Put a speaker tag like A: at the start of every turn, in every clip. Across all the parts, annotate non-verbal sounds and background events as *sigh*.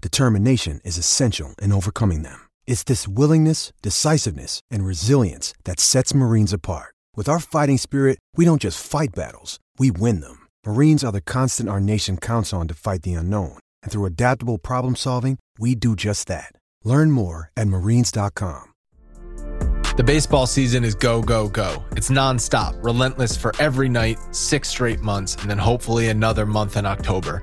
A: determination is essential in overcoming them. It's this willingness, decisiveness, and resilience that sets Marines apart. With our fighting spirit, we don't just fight battles, we win them. Marines are the constant our nation counts on to fight the unknown. And through adaptable problem solving, we do just that. Learn more at marines.com.
B: The baseball season is go, go, go. It's nonstop, relentless for every night, six straight months, and then hopefully another month in October.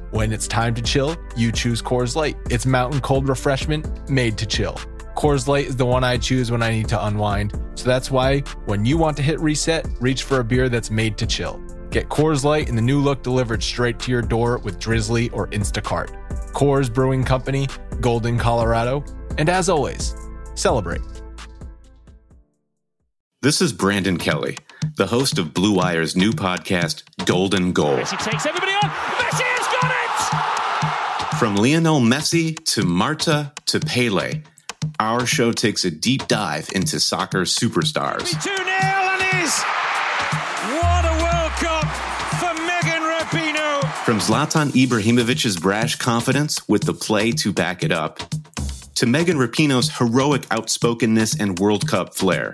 B: when it's time to chill, you choose Coors Light. It's mountain cold refreshment made to chill. Coors Light is the one I choose when I need to unwind. So that's why when you want to hit reset, reach for a beer that's made to chill. Get Coors Light in the new look delivered straight to your door with Drizzly or Instacart. Coors Brewing Company, Golden, Colorado. And as always, celebrate.
C: This is Brandon Kelly, the host of Blue Wire's new podcast, Golden Goal.
D: Messi takes everybody on.
C: From Lionel Messi to Marta to Pele, our show takes a deep dive into soccer superstars.
D: 2 0 and is. What a World Cup for Megan Rapinoe.
C: From Zlatan Ibrahimovic's brash confidence with the play to back it up, to Megan Rapinoe's heroic outspokenness and World Cup flair.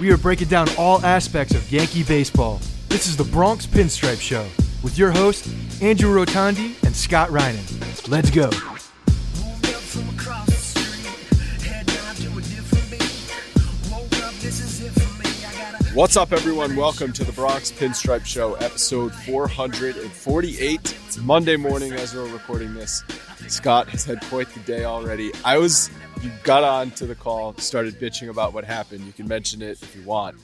E: We are breaking down all aspects of Yankee baseball. This is the Bronx Pinstripe Show with your hosts, Andrew Rotondi and Scott Reinen. Let's go.
F: What's up, everyone? Welcome to the Bronx Pinstripe Show, episode 448. It's Monday morning as we're recording this. Scott has had quite the day already. I was, you got on to the call, started bitching about what happened. You can mention it if you want.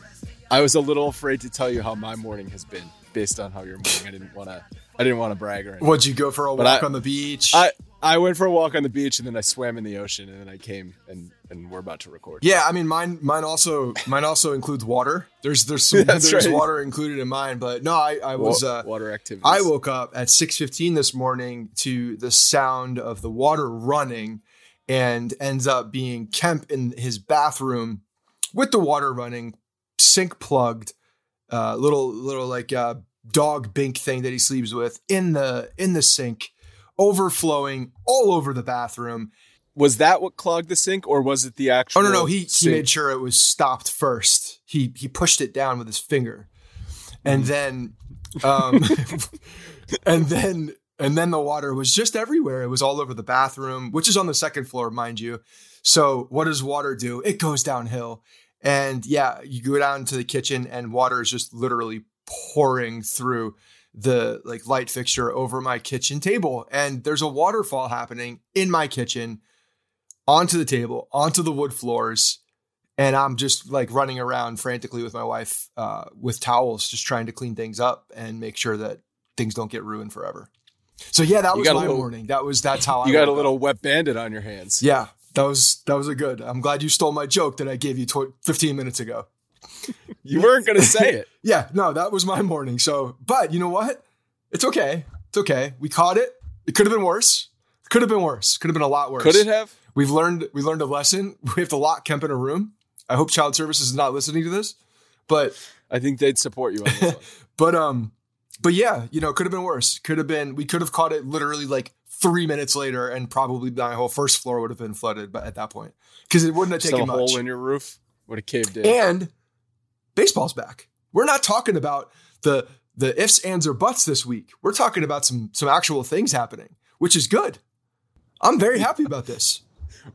F: I was a little afraid to tell you how my morning has been based on how your morning. I didn't want to. I didn't want to brag or anything.
G: Would you go for a
F: But
G: walk
F: I-
G: on the beach?
F: I I went for a walk on the beach and then I swam in the ocean and then I came and and we're about to record.
G: yeah, I mean mine mine also mine also includes water. There's there's some *laughs* there's
F: right.
G: water included in mine, but no, I I was uh,
F: water activities.
G: I woke up at 6:15 this morning to the sound of the water running and ends up being Kemp in his bathroom with the water running, sink plugged, uh, little little like uh, dog bink thing that he sleeps with in the in the sink, overflowing all over the bathroom.
F: Was that what clogged the sink or was it the actual
G: Oh no, no, he he made sure it was stopped first. He he pushed it down with his finger.
F: Hmm. *laughs*
G: And then Um, and then and then the water was just everywhere. It was all over the bathroom, which is on the second floor, mind you. So what does water do? It goes downhill. And yeah, you go down to the kitchen and water is just literally pouring through the like light fixture over my kitchen table. And there's a waterfall happening in my kitchen onto the table, onto the wood floors. And I'm just like running around frantically with my wife uh, with towels, just trying to clean things up and make sure that things don't get ruined forever. So yeah, that
F: You
G: was my
F: little-
G: morning. That was that's how *laughs* I
F: You got a little
G: up.
F: wet bandit on your hands.
G: Yeah, that was that was a good. I'm glad you stole my joke that I gave you tw- 15 minutes ago. *laughs*
F: You weren't going to say it. *laughs*
G: Yeah, no, that was my morning. So, but you know what? It's okay. It's okay. We caught it. It could have been worse. Could have been worse. Could have been a lot worse.
F: Could it have?
G: We've learned we learned a lesson. We have to lock Kemp in a room. I hope Child Services is not listening to this. But
F: I think they'd support you on this
G: but um but yeah, you know, it could have been worse. Could have been we could have caught it literally like three minutes later, and probably my whole first floor would have been flooded. But at that point, because it wouldn't have
F: Still a
G: taken much.
F: hole in your roof would have caved in.
G: And baseball's back. We're not talking about the the ifs, ands, or buts this week. We're talking about some some actual things happening, which is good. I'm very happy *laughs* about this.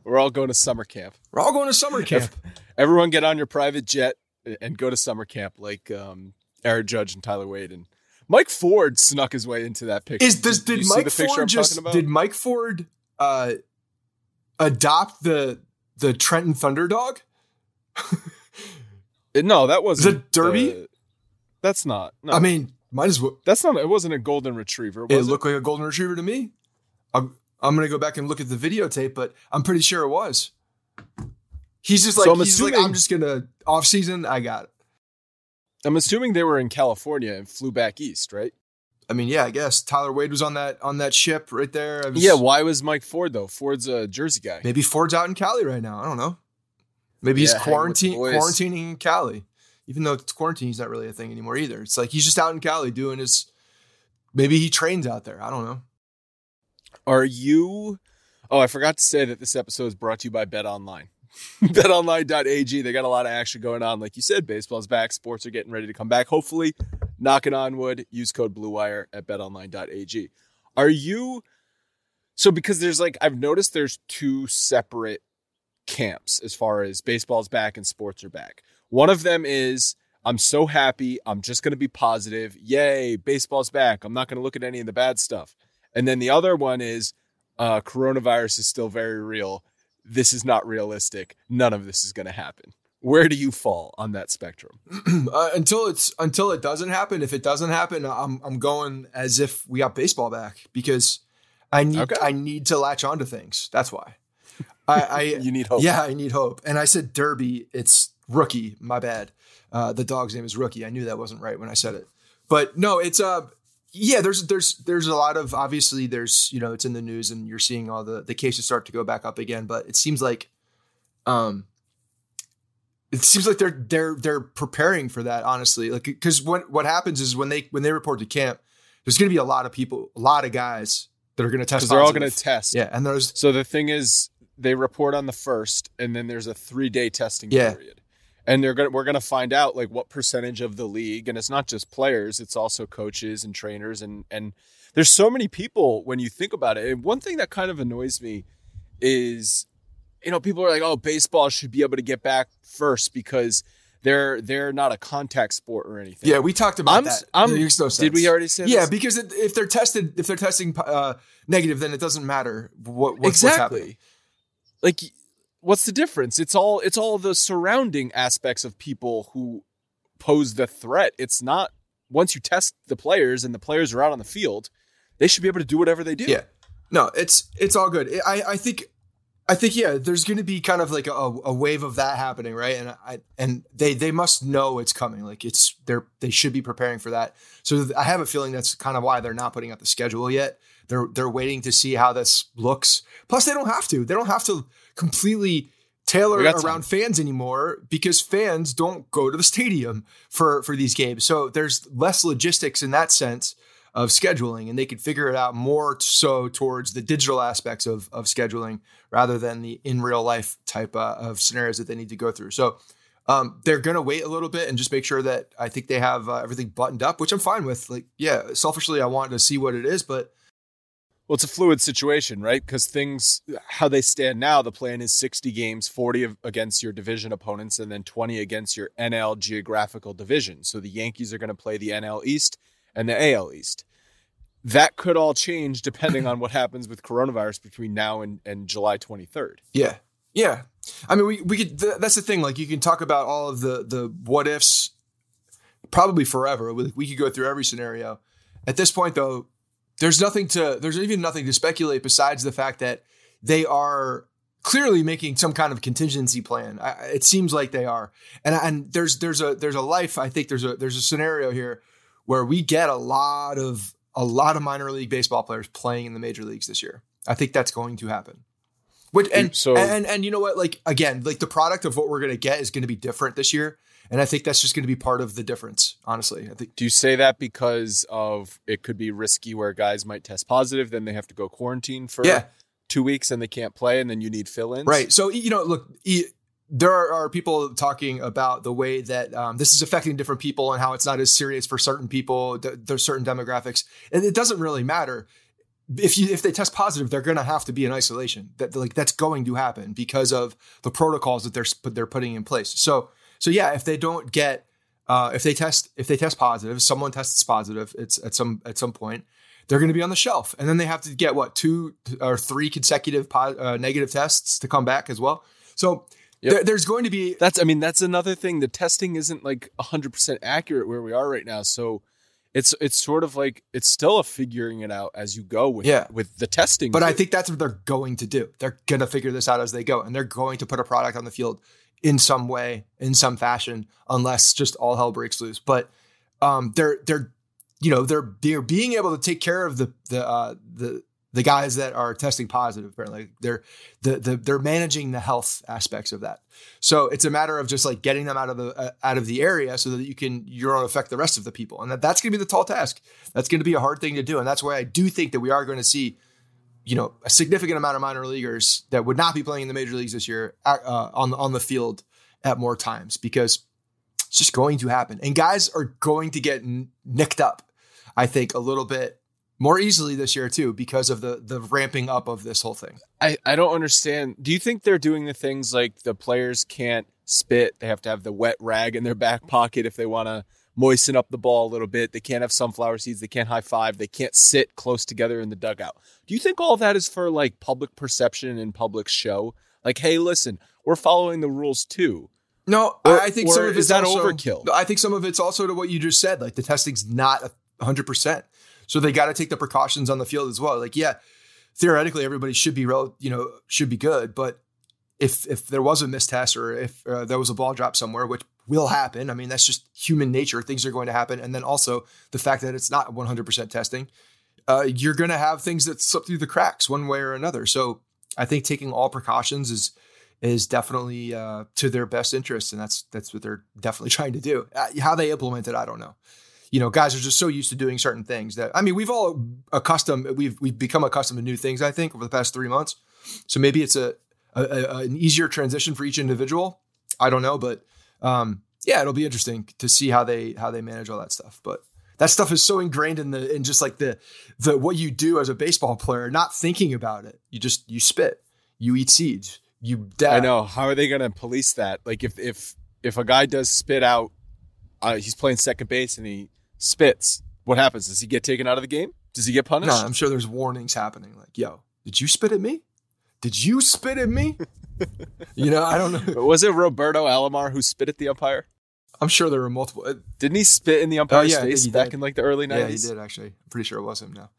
F: We're all going to summer camp.
G: We're all going to summer camp.
F: Everyone get on your private jet and go to summer camp like um, Aaron Judge and Tyler Wade. And Mike Ford snuck his way into that picture.
G: Is does
F: Did
G: did Mike Ford just did Mike Ford uh, adopt the the Trenton Thunderdog?
F: Uh, *laughs* no, that wasn't
G: The Derby?
F: the- that's not. No,
G: I mean, might as well.
F: that's not. It wasn't a golden retriever.
G: It
F: Was it,
G: looked like a golden retriever to me. I'm, I'm gonna go back and look at the videotape, but I'm pretty sure it was. He's just like
F: So I'm
G: he's like
F: assuming-
G: I'm just gonna off season. I got it.
F: I'm assuming they were in California and flew back east, right?
G: I mean, yeah, I guess Tyler Wade was on that on that ship right there. Was-
F: Yeah. Why was Mike Ford though? Ford's a Jersey guy.
G: maybe Ford's out in Cali right now. I don't know. Maybe he's
F: Yeah, with
G: quarantine quarantining in Cali, even though it's quarantine's not really a thing anymore either. It's like he's just out in Cali doing his. Maybe he trains out there. I don't know.
F: Are you? Oh, I forgot to say that this episode is brought to you by Bet Online. *laughs* BetOnline.ag. They got a lot of action going on. Like you said, baseball's back. Sports are getting ready to come back. Hopefully, knocking on wood. Use code BlueWire at BetOnline.ag. Are you? So because there's like I've noticed there's two separate camps as far as baseball's back and sports are back. One of them is I'm so happy. I'm just going to be positive. Yay, baseball's back. I'm not going to look at any of the bad stuff. And then the other one is uh, coronavirus is still very real. This is not realistic. None of this is going to happen. Where do you fall on that spectrum? *clears throat*
G: uh, until it's until it doesn't happen. If it doesn't happen, I'm I'm going as if we got baseball back because I need
F: Okay.
G: I need to latch onto things. That's why. I, I *laughs*
F: You need hope.
G: Yeah, I need hope. And I said Derby. It's rookie. My bad. Uh, the dog's name is Rookie. I knew that wasn't right when I said it. But no, it's uh yeah. There's there's there's a lot of obviously there's you know it's in the news and you're seeing all the the cases start to go back up again. But it seems like um it seems like they're they're they're preparing for that honestly like because what what happens is when they when they report to camp there's going to be a lot of people a lot of guys that are going to test
F: they're all going to test.
G: yeah and there's
F: So the thing is, they report on the first, and then there's a three day testing
G: Yeah.
F: period. And they're gonna we're gonna find out like what percentage of the league, and it's not just players, it's also coaches and trainers, and and there's so many people when you think about it. And one thing that kind of annoys me is, you know, people are like, oh, baseball should be able to get back first because they're they're not a contact sport or anything.
G: yeah we talked about
F: I'm-
G: that
F: I'm-
G: no
F: did we already say
G: yeah
F: this?
G: because it, if they're tested if they're testing uh negative then it doesn't matter what what's, what's happening
F: exactly. Like, what's the difference? It's all it's all the surrounding aspects of people who pose the threat. It's not once you test the players and the players are out on the field, they should be able to do whatever they do.
G: Yeah. No, it's it's all good. I I think I think yeah, there's going to be kind of like a, a wave of that happening, right? And I and they they must know it's coming. Like it's they're they should be preparing for that. So I have a feeling that's kind of why they're not putting out the schedule yet. They're they're waiting to see how this looks. Plus, they don't have to. They don't have to completely tailor
F: We got time.
G: around fans anymore because fans don't go to the stadium for for these games. So there's less logistics in that sense of scheduling and they could figure it out more so towards the digital aspects of, of scheduling rather than the in real life type uh, of scenarios that they need to go through. So Um, they're going to wait a little bit and just make sure that I think they have uh, everything buttoned up, which I'm fine with. Like, yeah, selfishly, I want to see what it is, but
F: well, it's a fluid situation, right? Because things, how they stand now, the plan is 60 games, 40 of, against your division opponents, and then 20 against your NL geographical division. So the Yankees are going to play the NL East and the AL East. That could all change depending on what happens with coronavirus between now and, and July 23rd.
G: Yeah. Yeah. I mean, we, we could, th- that's the thing. Like, you can talk about all of the, the what ifs probably forever. We, we could go through every scenario. At this point, though, there's nothing to there's even nothing to speculate besides the fact that they are clearly making some kind of contingency plan. I, it seems like they are, and and there's there's a there's a life. I think there's a there's a scenario here where we get a lot of a lot of minor league baseball players playing in the major leagues this year. I think that's going to happen. Which and so and and you know what? Like again, like the product of what we're gonna get is going to be different this year. And I think that's just going to be part of the difference, honestly. I think.
F: Do you say that because of it could be risky where guys might test positive, then they have to go quarantine for yeah. two weeks and they can't play, and then you need fill-ins?
G: Right. So you know, look, there are, people talking about the way that um, this is affecting different people and how it's not as serious for certain people. There's certain demographics, and it doesn't really matter if you if they test positive, they're going to have to be in isolation. That like that's going to happen because of the protocols that they're they're putting in place. So so yeah, if they don't get uh, if they test if they test positive, someone tests positive, it's at some at some point they're going to be on the shelf, and then they have to get what two or three consecutive po- uh, negative tests to come back as well. So yep. there, there's going to be
F: that's I mean that's another thing. The testing isn't like 100 percent accurate where we are right now. So it's it's sort of like it's still a figuring it out as you go with yeah. with the testing.
G: But. I think that's what they're going to do. They're going to figure this out as they go, and they're going to put a product on the field in some way, in some fashion, unless just all hell breaks loose. But um, they're they're you know they're they're being able to take care of the the uh, the the guys that are testing positive. Apparently, they're the, the they're managing the health aspects of that. So it's a matter of just like getting them out of the uh, out of the area so that you can you don't affect the rest of the people, and that, that's going to be the tall task. That's going to be a hard thing to do, and that's why I do think that we are going to see you know, a significant amount of minor leaguers that would not be playing in the major leagues this year uh, on on the field at more times because it's just going to happen, and guys are going to get nicked up. I think a little bit more easily this year too because of the the ramping up of this whole thing.
F: I I don't understand. Do you think they're doing the things like the players can't spit? They have to have the wet rag in their back pocket if they want to moisten up the ball a little bit. They can't have sunflower seeds. They can't high five. They can't sit close together in the dugout. Do you think all that is for like public perception and public show? Like, hey, listen, we're following the rules too.
G: No, or, I think some of it's that also, overkill. I think some of it's also to what you just said. Like the testing's not hundred percent, so they got to take the precautions on the field as well. Like, yeah, theoretically everybody should be, you know, should be good, but if if there was a missed mistest or if uh, there was a ball drop somewhere, which will happen. I mean, that's just human nature. Things are going to happen. And then also the fact that it's not 100% testing, uh, you're going to have things that slip through the cracks one way or another. So I think taking all precautions is is definitely uh, to their best interest, and that's that's what they're definitely *laughs* trying to do. Uh, how they implement it, I don't know. You know, guys are just so used to doing certain things that I mean, we've all accustomed, we've we've become accustomed to new things. I think over the past three months, so maybe it's a, a, a an easier transition for each individual. I don't know, but um, yeah, it'll be interesting to see how they how they manage all that stuff. But that stuff is so ingrained in the in just like the the what you do as a baseball player, not thinking about it. You just you spit, you eat seeds, you. Dab.
F: I know. How are they going to police that? Like if if if a guy does spit out, uh, he's playing second base and he spits. What happens? Does he get taken out of the game? Does he get punished?
G: No, I'm sure there's warnings happening. Like, yo, did you spit at me? Did you spit at me? You know, I don't know. *laughs*
F: Was it Roberto Alomar who spit at the umpire?
G: I'm sure there were multiple. Uh,
F: Didn't he spit in the umpire's oh, yeah, face back did. in like the early 90s?
G: Yeah, he did actually. I'm pretty sure it was him now.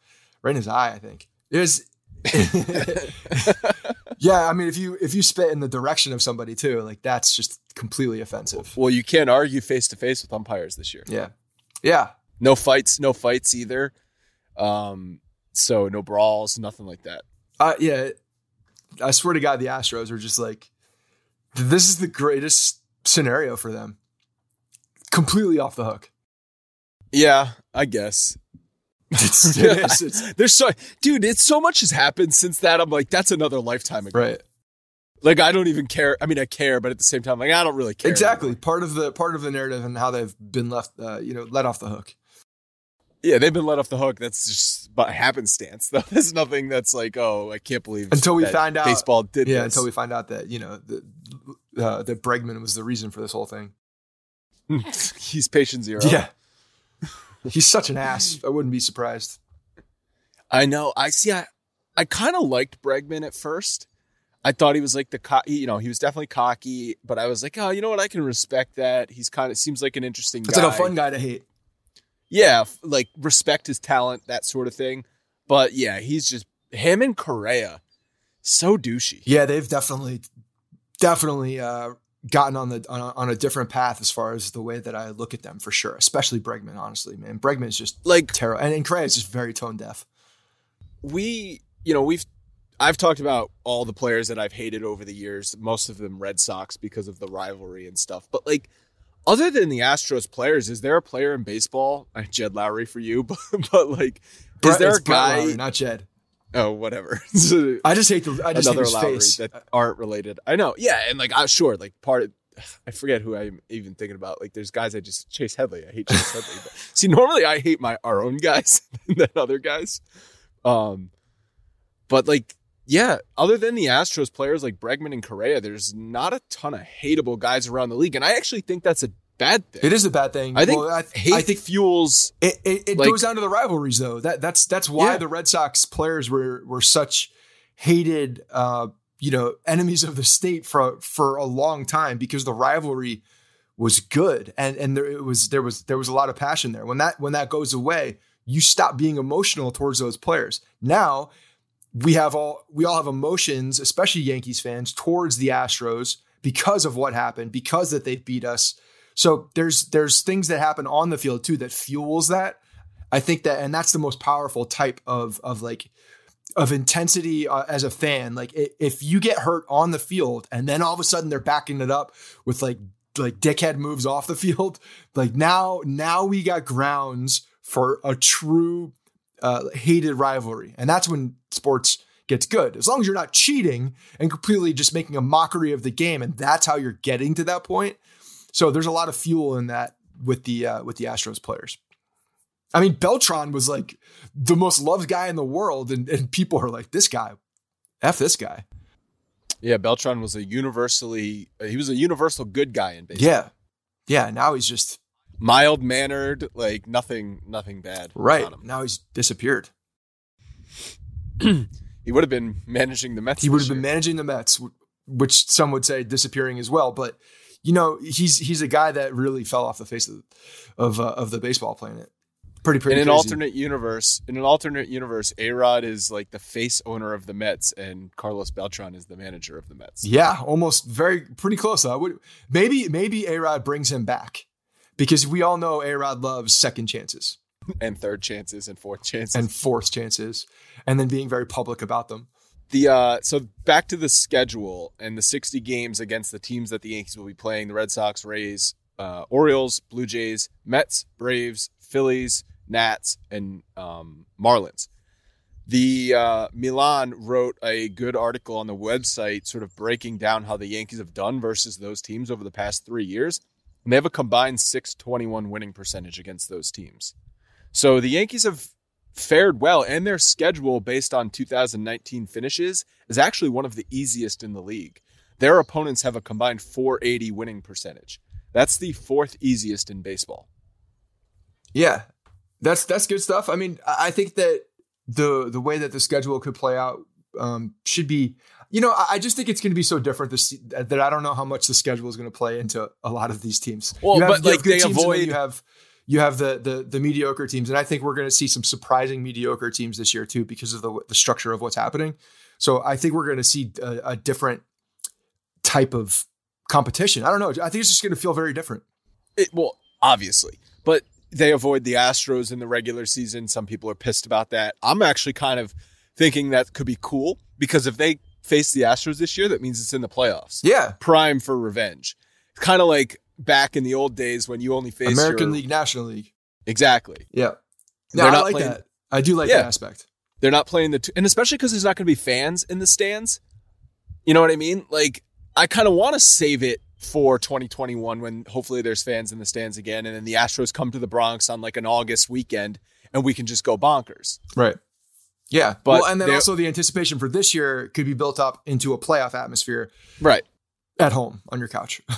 G: Right in his eye, I think. It was. *laughs* *laughs* yeah, I mean, if you if you spit in the direction of somebody too, like that's just completely offensive.
F: Well, you can't argue face to face with umpires this year.
G: Yeah, yeah.
F: No fights, no fights either. Um, so no brawls, nothing like that.
G: Uh, yeah, I swear to God, the Astros are just like, this is the greatest scenario for them. Completely off the hook.
F: Yeah, I guess. *laughs* It's, it is. *laughs* It's, *laughs* There's so, dude, it's so much has happened since that. I'm like, that's another lifetime ago.
G: Right.
F: Like I don't even care. I mean, I care, but at the same time, like I don't really care.
G: Exactly.
F: anymore.
G: Part of the part of the narrative and how they've been left, uh, you know, let off the hook.
F: Yeah, they've been let off the hook. That's just by happenstance. Though *laughs* there's nothing that's like, oh, I can't believe
G: Until we find out-
F: baseball did
G: Yeah,
F: this.
G: until we find out that you know the, uh, that Bregman was the reason for this whole thing. *laughs*
F: He's patient zero.
G: Yeah, he's such an ass. I wouldn't be surprised.
F: I know. I see. I I kind of liked Bregman at first. I thought he was like the co- you know he was definitely cocky, but I was like, oh, you know what? I can respect that. He's kind of seems like an interesting
G: It's
F: guy.
G: like a fun guy to hate.
F: Yeah, like respect his talent, that sort of thing. But yeah, he's just him and Correa, so douchey.
G: Yeah, they've definitely, definitely uh, gotten on the on a, on a different path as far as the way that I look at them for sure. Especially Bregman, honestly, man. Bregman is just
F: Like
G: terrible, and, and Correa is just very tone deaf.
F: we, you know, we've I've talked about all the players that I've hated over the years, most of them Red Sox because of the rivalry and stuff. But like other than the Astros players, is there a player in baseball? Jed Lowrie for you, *laughs* but, but like is
G: Brett-
F: there a guy
G: Lawrie, not Jed.
F: Oh, whatever. *laughs*
G: I just hate the I just
F: Another
G: hate
F: Lowry
G: face.
F: that aren't related. I know. Yeah, and like I'm sure like part of *sighs* I forget who I'm even thinking about. Like there's guys I just Chase Headley. I hate Chase Headley. But *laughs* see, normally I hate my our own guys than other guys. Um but like yeah, other than the Astros players like Bregman and Correa, there's not a ton of hateable guys around the league. And I actually think that's a bad thing.
G: It is a bad thing.
F: I think
G: Well, I, I think
F: fuels
G: It it, it
F: Like-
G: goes down to the rivalries though. That that's that's why
F: Yeah.
G: the Red Sox players were were such hated uh you know enemies of the state for for a long time because the rivalry was good and and there it was there was there was a lot of passion there. When that when that goes away, you stop being emotional towards those players. Now we have all we all have emotions, especially Yankees fans, towards the Astros because of what happened, because that they beat us. So there's there's things that happen on the field too that fuels that. I think that, and that's the most powerful type of of like of intensity uh, as a fan. Like if you get hurt on the field and then all of a sudden they're backing it up with like like dickhead moves off the field, *laughs* like now now we got grounds for a true uh, hated rivalry, and that's when sports gets good. As long as you're not cheating and completely just making a mockery of the game, and that's how you're getting to that point. So there's a lot of fuel in that with the uh, with the Astros players. I mean, Beltran was like the most loved guy in the world, and, and people are like, "This guy, f this guy."
F: Yeah, Beltran was a universally he was a universal good guy in baseball.
G: Yeah, yeah. Now he's just
F: mild mannered, like nothing, nothing bad.
G: right. Now he's disappeared. *clears throat*
F: He would have been managing the Mets.
G: He would have been managing the Mets, which some would say disappearing as well. But you know, he's he's a guy that really fell off the face of of, uh, of the baseball planet. Pretty pretty.
F: In an
G: crazy.
F: alternate universe, in an alternate universe, A Rod is like the face owner of the Mets, and Carlos Beltran is the manager of the Mets.
G: Yeah, almost very pretty close. I would maybe maybe A Rod brings him back because we all know A Rod loves second chances
F: And third chances and fourth chances.
G: and fourth chances, and then being very public about them.
F: the uh so back to the schedule and the 60 games against the teams that the Yankees will be playing the Red Sox, Rays, uh, Orioles, Blue Jays, Mets, Braves, Phillies, Nats, and um, Marlins. The uh, Milan wrote a good article on the website, sort of breaking down how the Yankees have done versus those teams over the past three years. And they have a combined 621 winning percentage against those teams. So the Yankees have fared well, and their schedule based on 2019 finishes is actually one of the easiest in the league. Their opponents have a combined 480 winning percentage. That's the fourth easiest in baseball.
G: Yeah, that's that's good stuff. I mean, I think that the the way that the schedule could play out um, should be. You know, I just think it's going to be so different this that I don't know how much the schedule is going to play into a lot of these teams.
F: Well,
G: You have-
F: but,
G: you have
F: like,
G: good
F: they
G: teams
F: avoid-
G: you have you have the the the mediocre teams, and I think we're going to see some surprising mediocre teams this year too because of the the structure of what's happening. So I think we're going to see a, a different type of competition. I don't know. I think it's just going to feel very different.
F: It, well, obviously, but they avoid the Astros in the regular season. Some people are pissed about that. I'm actually kind of thinking that could be cool because if they face the Astros this year, that means it's in the playoffs.
G: Yeah,
F: Prime for revenge. Kind of like back in the old days when you only faced
G: American
F: your-
G: League, National League.
F: Exactly.
G: Yeah. No, I
F: not
G: like
F: playing-
G: that. I do like
F: Yeah.
G: that aspect.
F: They're not playing the two, and especially because there's not going to be fans in the stands. You know what I mean? Like I kind of want to save it for 2021 when hopefully there's fans in the stands again and then the Astros come to the Bronx on like an August weekend and we can just go bonkers.
G: Right. Yeah.
F: But
G: well, and then also the anticipation for this year could be built up into a playoff atmosphere
F: Right.
G: at home on your couch. *laughs*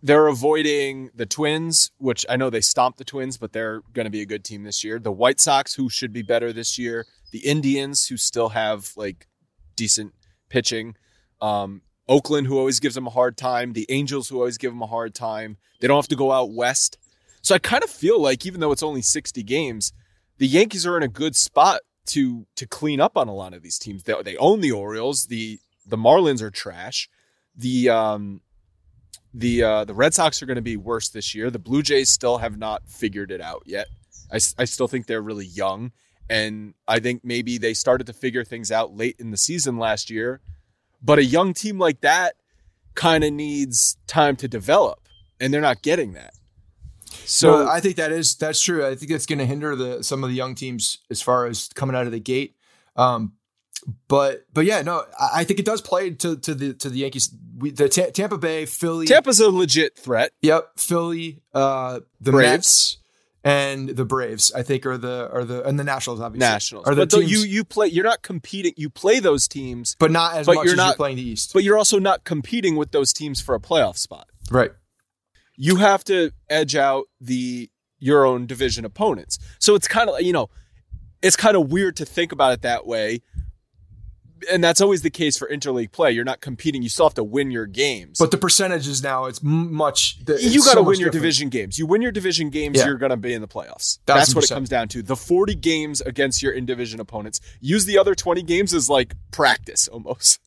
F: They're avoiding the Twins, which I know they stomped the Twins, but they're going to be a good team this year. The White Sox, who should be better this year. The Indians, who still have like decent pitching. Um, Oakland, who always gives them a hard time. The Angels, who always give them a hard time. They don't have to go out west. So I kind of feel like, even though it's only 60 games, the Yankees are in a good spot to to clean up on a lot of these teams. They, they own the Orioles. The the Marlins are trash. The um, the uh, the Red Sox are going to be worse this year. The Blue Jays still have not figured it out yet. I still think they're really young, and I think maybe they started to figure things out late in the season last year. But a young team like that kind of needs time to develop, and they're not getting that. So
G: So I think that is that's true. I think that's going to hinder the some of the young teams as far as coming out of the gate. Um, but but yeah, no, I, I think it does play to to the to the Yankees. We, the Ta- Tampa Bay, Philly,
F: Tampa's a legit threat.
G: Yep, Philly, uh, the
F: Braves.
G: Mets, and the Braves. I think are the are the and the Nationals obviously
F: Nationals,
G: are the
F: but
G: teams,
F: you you play. You're not competing. You play those teams,
G: but not as
F: but
G: much
F: you're
G: as
F: not-
G: you're playing the East.
F: but you're also not competing with those teams for a playoff spot.
G: right.
F: you have to edge out the your own division opponents. So it's kind of you know, it's kind of weird to think about it that way. And that's always the case for interleague play. You're not competing. You still have to win your games.
G: But the percentages now it's much. the-
F: you got to
G: so
F: win your
G: different.
F: division games. You win your division games,
G: Yeah.
F: you're going to be in the playoffs. That's what it comes down to. The 40 games against your in division opponents. Use the other 20 games as like practice almost.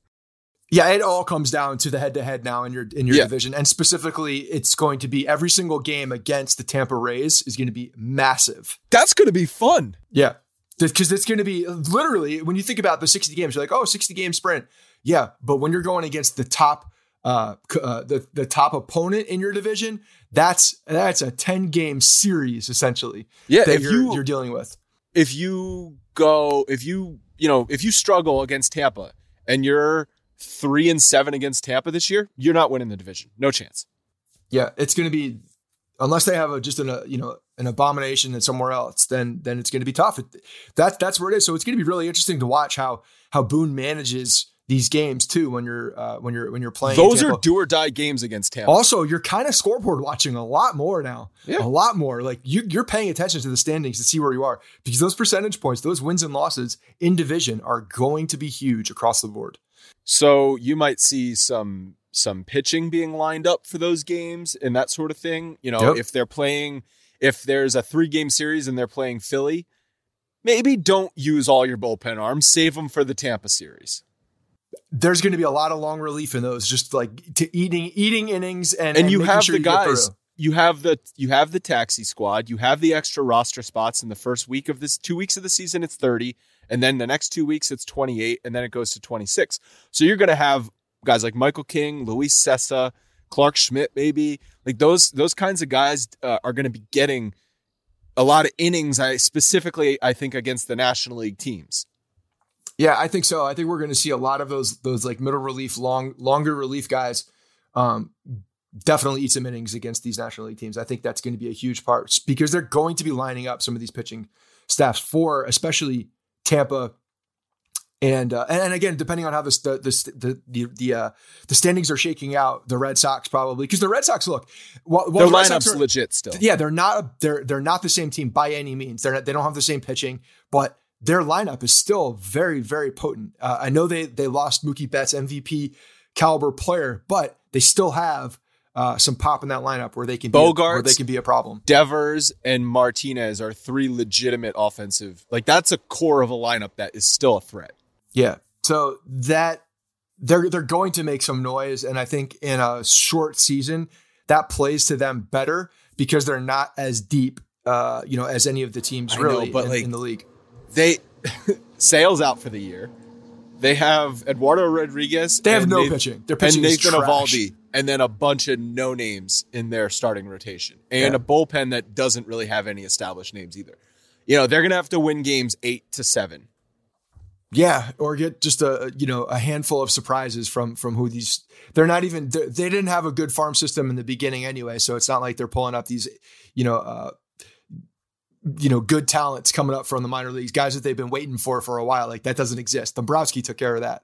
G: Yeah, it all comes down to the head to head now in your in your
F: Yeah.
G: division, and specifically, it's going to be every single game against the Tampa Rays is going to be massive.
F: That's going to be fun.
G: Yeah. Because it's going to be literally, when you think about the 60 games, you're like, oh, 60 game sprint. Yeah. But when you're going against the top, uh, uh, the, the top opponent in your division, that's, that's a 10 game series essentially
F: Yeah,
G: that
F: if
G: you're,
F: you
G: you're dealing with.
F: if you go if you you know if you struggle against Tampa and you're three and seven against Tampa this year, you're not winning the division. No chance.
G: Yeah. It's going to be, unless they have a, just an, a, you know, an abomination and somewhere else, then, then it's going to be tough. It, that's, that's where it is. So it's going to be really interesting to watch how, how Boone manages these games too, when you're, uh, when you're, when you're playing.
F: Those are do or die games against Tampa.
G: Also, you're kind of scoreboard watching a lot more now.
F: Yeah.
G: A lot more. Like you, you're paying attention to the standings to see where you are because those percentage points, those wins and losses in division are going to be huge across the board.
F: So you might see some some pitching being lined up for those games and that sort of thing. You know,
G: Yep.
F: if they're playing if there's a three game series and they're playing Philly, maybe don't use all your bullpen arms. Save them for the Tampa series.
G: There's going to be a lot of long relief in those, just like to eating eating innings and
F: and you have
G: sure
F: the guys you have the you have the taxi squad you have the extra roster spots in the first week of this two weeks of the season it's 30 and then the next two weeks it's 28 and then it goes to 26 so you're going to have guys like michael king luis cessa clarke schmidt maybe like those those kinds of guys uh, are going to be getting a lot of innings i specifically i think against the national league teams
G: Yeah, I think so. I think we're going to see a lot of those those like middle relief, long longer relief guys. Um, definitely eat some innings against these National League teams. I think that's going to be a huge part because they're going to be lining up some of these pitching staffs for especially Tampa. And uh, and, again, depending on how this, the the the the the, uh, the standings are shaking out, the Red Sox probably because the Red Sox look, while, while
F: their
G: the
F: lineup's
G: are-
F: legit still
G: yeah, they're not they're they're not the same team by any means. They're not, they don't have the same pitching, but their lineup is still very very potent. Uh, I know they they lost Mookie Betts, MVP caliber player, but they still have uh, some pop in that lineup where they can be a, where
F: Bogaerts.
G: they can be a problem.
F: Devers and Martinez are three legitimate offensive. Like that's a core of a lineup that is still a threat.
G: Yeah, so that they're they're going to make some noise, and I think in a short season that plays to them better because they're not as deep. Uh, you know, as any of the teams
F: I know,
G: really
F: but
G: in,
F: like-
G: in the league.
F: They *laughs* sales out for the year. They have Eduardo Rodriguez.
G: They have
F: and
G: no
F: Nathan-
G: pitching. Their
F: and
G: pitching is
F: Nathan
G: trash.
F: Eovaldi, and then a bunch of no names in their starting rotation, and
G: Yeah.
F: a bullpen that doesn't really have any established names either. You know, they're gonna have to win games eight to seven.
G: Yeah, or get just a you know a handful of surprises from from who these. They're not even they didn't have a good farm system in the beginning anyway, so it's not like they're pulling up these you know uh, you know good talents coming up from the minor leagues, guys that they've been waiting for for a while. Like that doesn't exist. Dombrowski took care of that.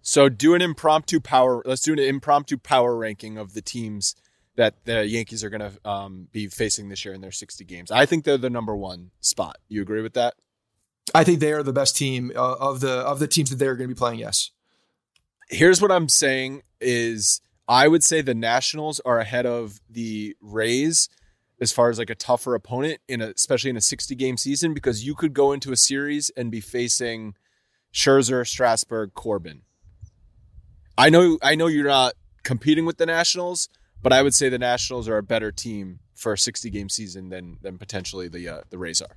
F: So do an impromptu power. Let's do an impromptu power ranking of the teams that the Yankees are going to um, be facing this year in their 60 games. I think they're the number one spot. You agree with that?
G: I think they are the best team uh, of the of the teams that they're going to be playing. Yes.
F: Here's what I'm saying: is I would say the Nationals are ahead of the Rays as far as like a tougher opponent in a, especially in a 60 game season because you could go into a series and be facing Scherzer, Strasburg, Corbin. I know I know you're not competing with the Nationals, but I would say the Nationals are a better team for a 60 game season than than potentially the uh, the Rays are.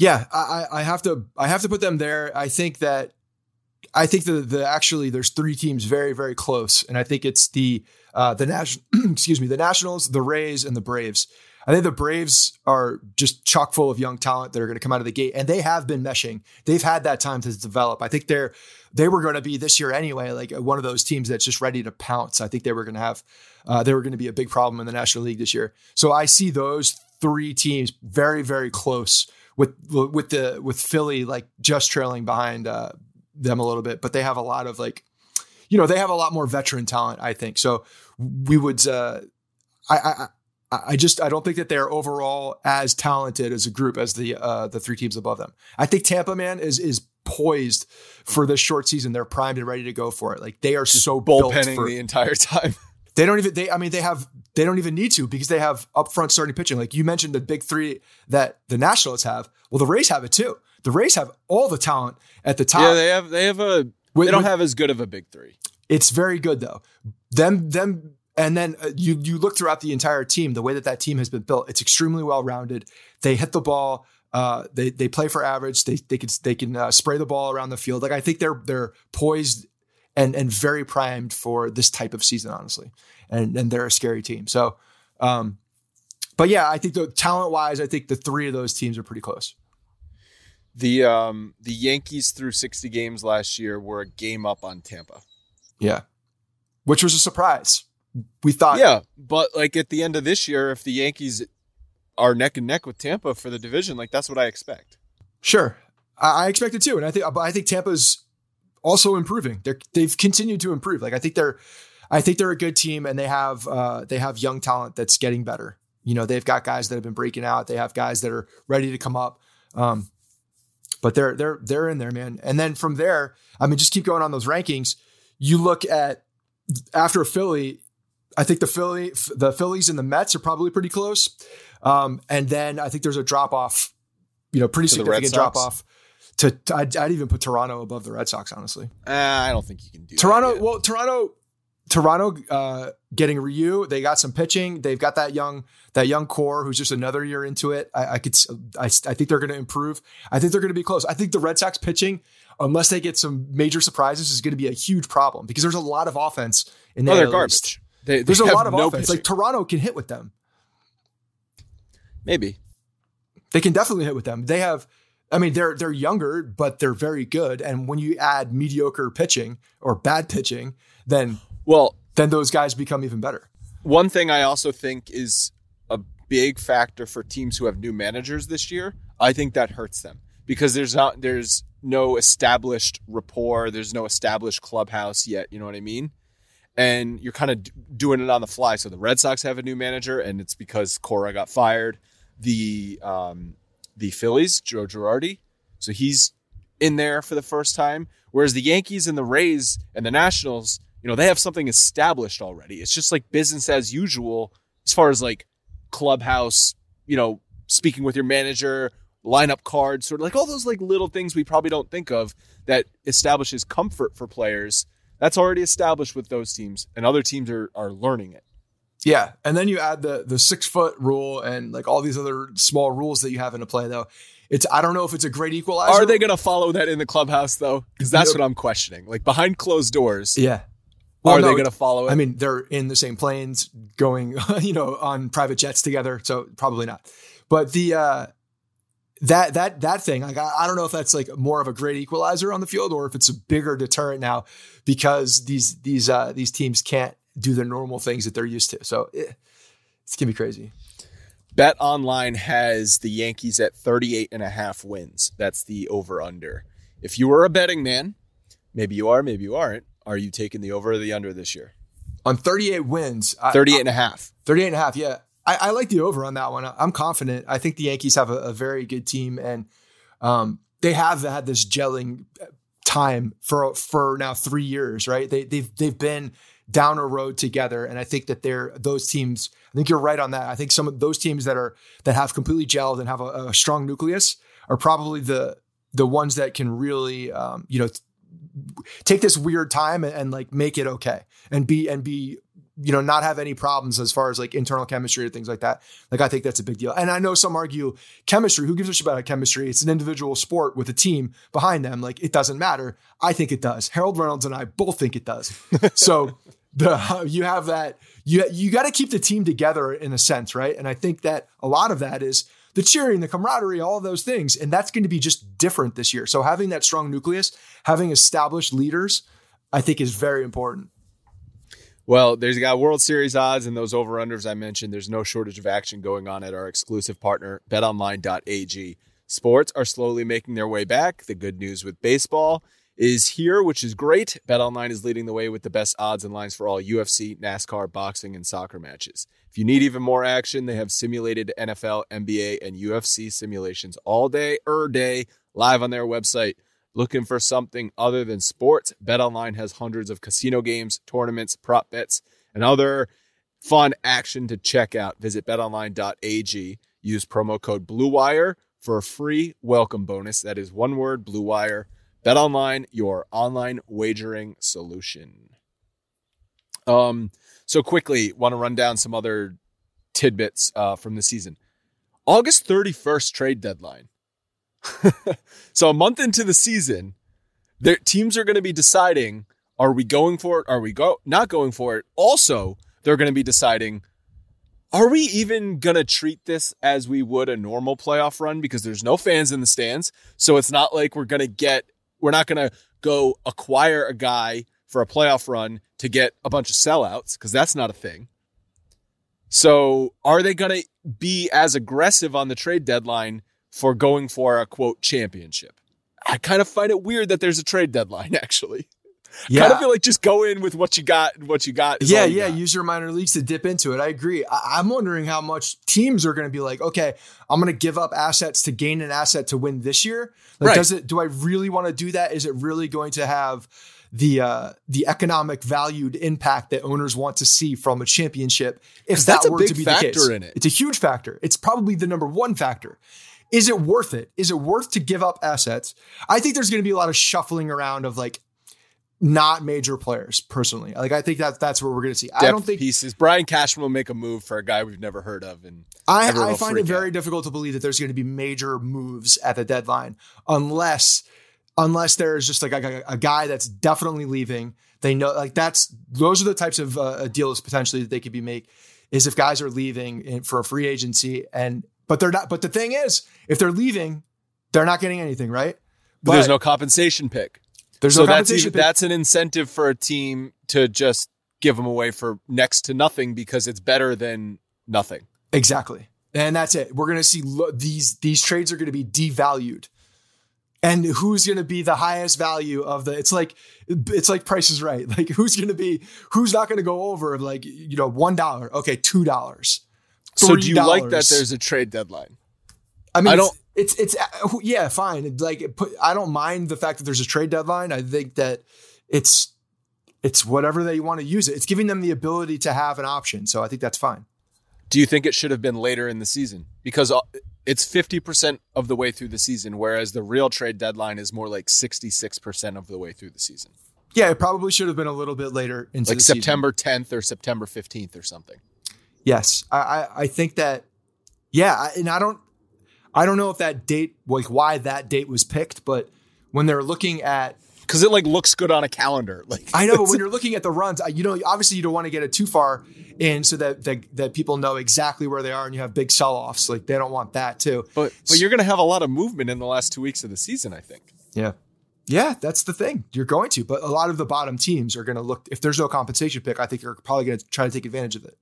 G: Yeah, I, I have to I have to put them there. I think that I think the the actually there's three teams very very close, and I think it's the uh, the national *clears throat* excuse me the Nationals, the Rays, and the Braves. I think the Braves are just chock full of young talent that are going to come out of the gate, and they have been meshing. They've had that time to develop. I think they're they were going to be this year anyway, like one of those teams that's just ready to pounce. I think they were going to have uh, they were going to be a big problem in the National League this year. So I see those three teams very very close with with the with Philly like just trailing behind uh, them a little bit, but they have a lot of like, you know, they have a lot more veteran talent. I think so. We would. Uh, I, I I just I don't think that they're overall as talented as a group as the uh, the three teams above them. I think Tampa man is is poised for this short season. They're primed and ready to go for it. Like they are just so
F: bullpenning
G: for,
F: the entire *laughs* time.
G: They don't even they I mean they have they don't even need to because they have upfront starting pitching. Like you mentioned the big three that the Nationals have. Well, the Rays have it too. The Rays have all the talent at the top.
F: Yeah, they have they have a with, they don't with, have as good of a big three.
G: It's very good though. Them them and then uh, you you look throughout the entire team, the way that that team has been built, it's extremely well rounded. They hit the ball. Uh, they they play for average. They they can they can uh, spray the ball around the field. Like I think they're they're poised and and very primed for this type of season, honestly. And and they're a scary team. So, um, but yeah, I think the talent wise, I think the three of those teams are pretty close.
F: The um the Yankees through sixty games last year were a game up on Tampa.
G: Yeah, which was a surprise. We thought,
F: yeah, but like at the end of this year, if the Yankees are neck and neck with Tampa for the division, like that's what I expect.
G: Sure, I, I expect it too, and I think, I think Tampa's also improving. They're they've continued to improve. Like I think they're I think they're a good team and they have uh, they have young talent that's getting better. You know, they've got guys that have been breaking out. They have guys that are ready to come up. Um, but they're they're they're in there, man. And then from there, I mean, just keep going on those rankings. You look at after Philly, I think the Philly the Phillies and the Mets are probably pretty close. Um, and then I think there's a drop off, you know, pretty to significant drop off to, I'd, I'd, even put Toronto above the Red Sox, honestly.
F: Uh, I don't think you can do
G: Toronto. Well, Toronto, Toronto uh, getting Ryu. They got some pitching. They've got that young that young core who's just another year into it. I, I could I, I think they're going to improve. I think they're going to be close. I think the Red Sox pitching, unless they get some major surprises, is going to be a huge problem because there's a lot of offense in
F: there. Oh, they're garbage.
G: They, they there's a lot of no offense. Pitching. Like Toronto can hit with them.
F: Maybe
G: they can definitely hit with them. They have I mean, they're they're younger, but they're very good. And when you add mediocre pitching or bad pitching, then
F: well,
G: then those guys become even better.
F: One thing I also think is a big factor for teams who have new managers this year. I think that hurts them because there's not there's no established rapport, there's no established clubhouse yet. You know what I mean? And you're kind of doing it on the fly. So the Red Sox have a new manager, and it's because Cora got fired. The um, the Phillies, Joe Girardi. So he's in there for the first time. Whereas the Yankees and the Rays and the Nationals, you know, they have something established already. It's just like business as usual as far as like clubhouse, you know, speaking with your manager, lineup cards, sort of like all those like little things we probably don't think of that establishes comfort for players. That's already established with those teams, and other teams are are learning it.
G: Yeah, and then you add the the six foot rule and like all these other small rules that you have in a play. Though it's I don't know if it's a great equalizer.
F: Are they going to follow that in the clubhouse though? Because that's what I'm questioning. Like behind closed doors.
G: Yeah.
F: Well, are no, they going to follow it?
G: I mean, they're in the same planes, going, *laughs* you know, on private jets together, so probably not. But the uh that that that thing, like I, I don't know if that's like more of a great equalizer on the field or if it's a bigger deterrent now because these these uh, these teams can't do the normal things that they're used to. So it, eh, it's gonna be crazy.
F: Bet Online has the Yankees at 38 and a half wins. That's the over under. If you were a betting man, maybe you are, maybe you aren't. Are you taking the over or the under this year?
G: On 38 wins,
F: 38 I, and a half.
G: 38 and a half, yeah. I, I, like the over on that one. I'm confident. I think the Yankees have a, a very good team, and um, they have had this gelling time for for now three years. Right? They, they've they've been down a road together, and I think that they're those teams. I think you're right on that. I think some of those teams that are that have completely gelled and have a, a strong nucleus are probably the the ones that can really um, you know take this weird time and, and, like make it okay and be and be you know, not have any problems as far as like internal chemistry or things like that. Like I think that's a big deal. And I know some argue chemistry. Who gives a shit about chemistry? It's an individual sport with a team behind them. Like it doesn't matter. I think it does. Harold Reynolds and I both think it does. so the *laughs* you have that you you got to keep the team together in a sense, right? And I think that a lot of that is the cheering, the camaraderie, all those things, and that's going to be just different this year. So having that strong nucleus, having established leaders, I think is very important.
F: Well, there's got World Series odds and those over unders I mentioned. There's no shortage of action going on at our exclusive partner, betonline.ag. Sports are slowly making their way back. The good news with baseball is here, which is great. BetOnline is leading the way with the best odds and lines for all UFC, NASCAR, boxing, and soccer matches. If you need even more action, they have simulated NFL, NBA, and UFC simulations all day, er day, live on their website. Looking for something other than sports? BetOnline has hundreds of casino games, tournaments, prop bets, and other fun action to check out. Visit betonline.ag. Use promo code BLUEWIRE for a free welcome bonus. That is one word, BLUEWIRE. BetOnline, your online wagering solution. Um, so quickly, want to run down some other tidbits uh, from the season. August 31st trade deadline. *laughs* so a month into the season, their teams are going to be deciding: Are we going for it? Are we go not going for it? Also, they're going to be deciding: Are we even going to treat this as we would a normal playoff run? Because there's no fans in the stands, so it's not like we're going to get. We're not going to go acquire a guy for a playoff run to get a bunch of sellouts because that's not a thing. So, are they going to be as aggressive on the trade deadline for going for a quote championship. I kind of find it weird that there's a trade deadline *laughs* actually. Yeah. Kind of feel like just go in with what you got, what you got.
G: Yeah,
F: you
G: yeah.
F: Got.
G: Use your minor leagues to dip into it. I agree. I- am wondering how much teams are going to be like, okay, I'm going to give up assets to gain an asset to win this year. Like, right. does it? Do I really want to do that? Is it really going to have the uh, the economic valued impact that owners want to see from a championship? If that were to be the case,
F: in it.
G: it's a huge factor. It's probably the number one factor. Is it worth it? Is it worth to give up assets? I think there's going to be a lot of shuffling around of like not major players personally. Like I think that that's where we're going to see.
F: Depth
G: I don't think
F: pieces. Brian Cashman will make a move for a guy we've never heard of, and
G: I, I find it very out. difficult to believe that there's going to be major moves at the deadline unless unless there's just like a, a guy that's definitely leaving. They know like that's those are the types of uh, deals potentially that they could be make is if guys are leaving for a free agency and but they're not. But the thing is, if they're leaving, they're not getting anything, right?
F: But there's no compensation pick.
G: There's
F: so
G: no
F: that's even, that's an incentive for a team to just give them away for next to nothing because it's better than nothing.
G: Exactly, and that's it. We're gonna see lo- these these trades are going to be devalued and who's going to be the highest value of the it's like it's like price is right *laughs* like who's going to be who's not going to go over like you know one dollar okay two dollars
F: so do you like that there's a trade deadline?
G: I mean, I don't. It's, it's it's yeah, fine. Like put, I don't mind the fact that there's a trade deadline. I think that it's it's whatever they want to use it. It's giving them the ability to have an option. So I think that's fine.
F: Do you think it should have been later in the season? Because uh, it's 50% of the way through the season, whereas the real trade deadline is more like 66% of the way through the season.
G: Yeah, it probably should have been a little bit later into
F: like September season. 10th or September 15th or something.
G: Yes, I, I, I think that. Yeah, and I don't, I don't know if that date, like why that date was picked, but when they're looking at
F: because it like looks good on a calendar. *laughs* Like
G: I know, but when you're looking at the runs, you know, obviously you don't want to get it too far in so that, that that people know exactly where they are and you have big sell offs. Like they don't want that too.
F: But but you're going to have a lot of movement in the last two weeks of the season. I think.
G: Yeah. Yeah, that's the thing. You're going to, but a lot of the bottom teams are going to look. If there's no compensation pick, I think you're probably going to try to take advantage of it.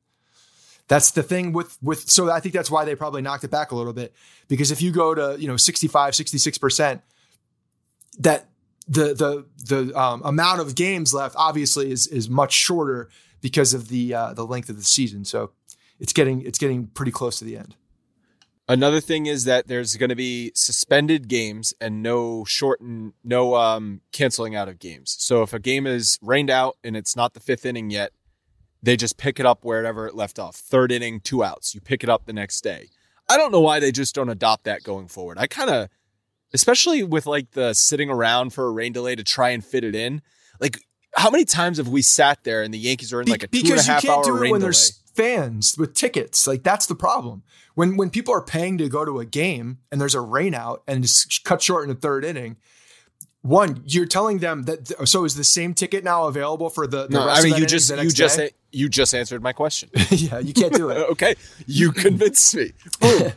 G: That's the thing with with. So I think that's why they probably knocked it back a little bit because if you go to you know 65, 66 percent, that the the the um, amount of games left obviously is is much shorter because of the uh, the length of the season. So it's getting it's getting pretty close to the end.
F: Another thing is that there's going to be suspended games and no shorten, no um, canceling out of games. So if a game is rained out and it's not the fifth inning yet, they just pick it up wherever it left off. Third inning, two outs. You pick it up the next day. I don't know why they just don't adopt that going forward. I kind of, especially with like the sitting around for a rain delay to try and fit it in. Like, how many times have we sat there and the Yankees are in like a two and a half hour rain
G: when
F: delay?
G: there's fans with tickets. Like that's the problem. When when people are paying to go to a game and there's a rain out and it's cut short in the third inning, one you're telling them that. So is the same ticket now available for the? the
F: no, I mean you just you just
G: day?
F: You just answered my question. *laughs*
G: yeah, you can't do it. *laughs*
F: okay, you *laughs* convinced me. Boom.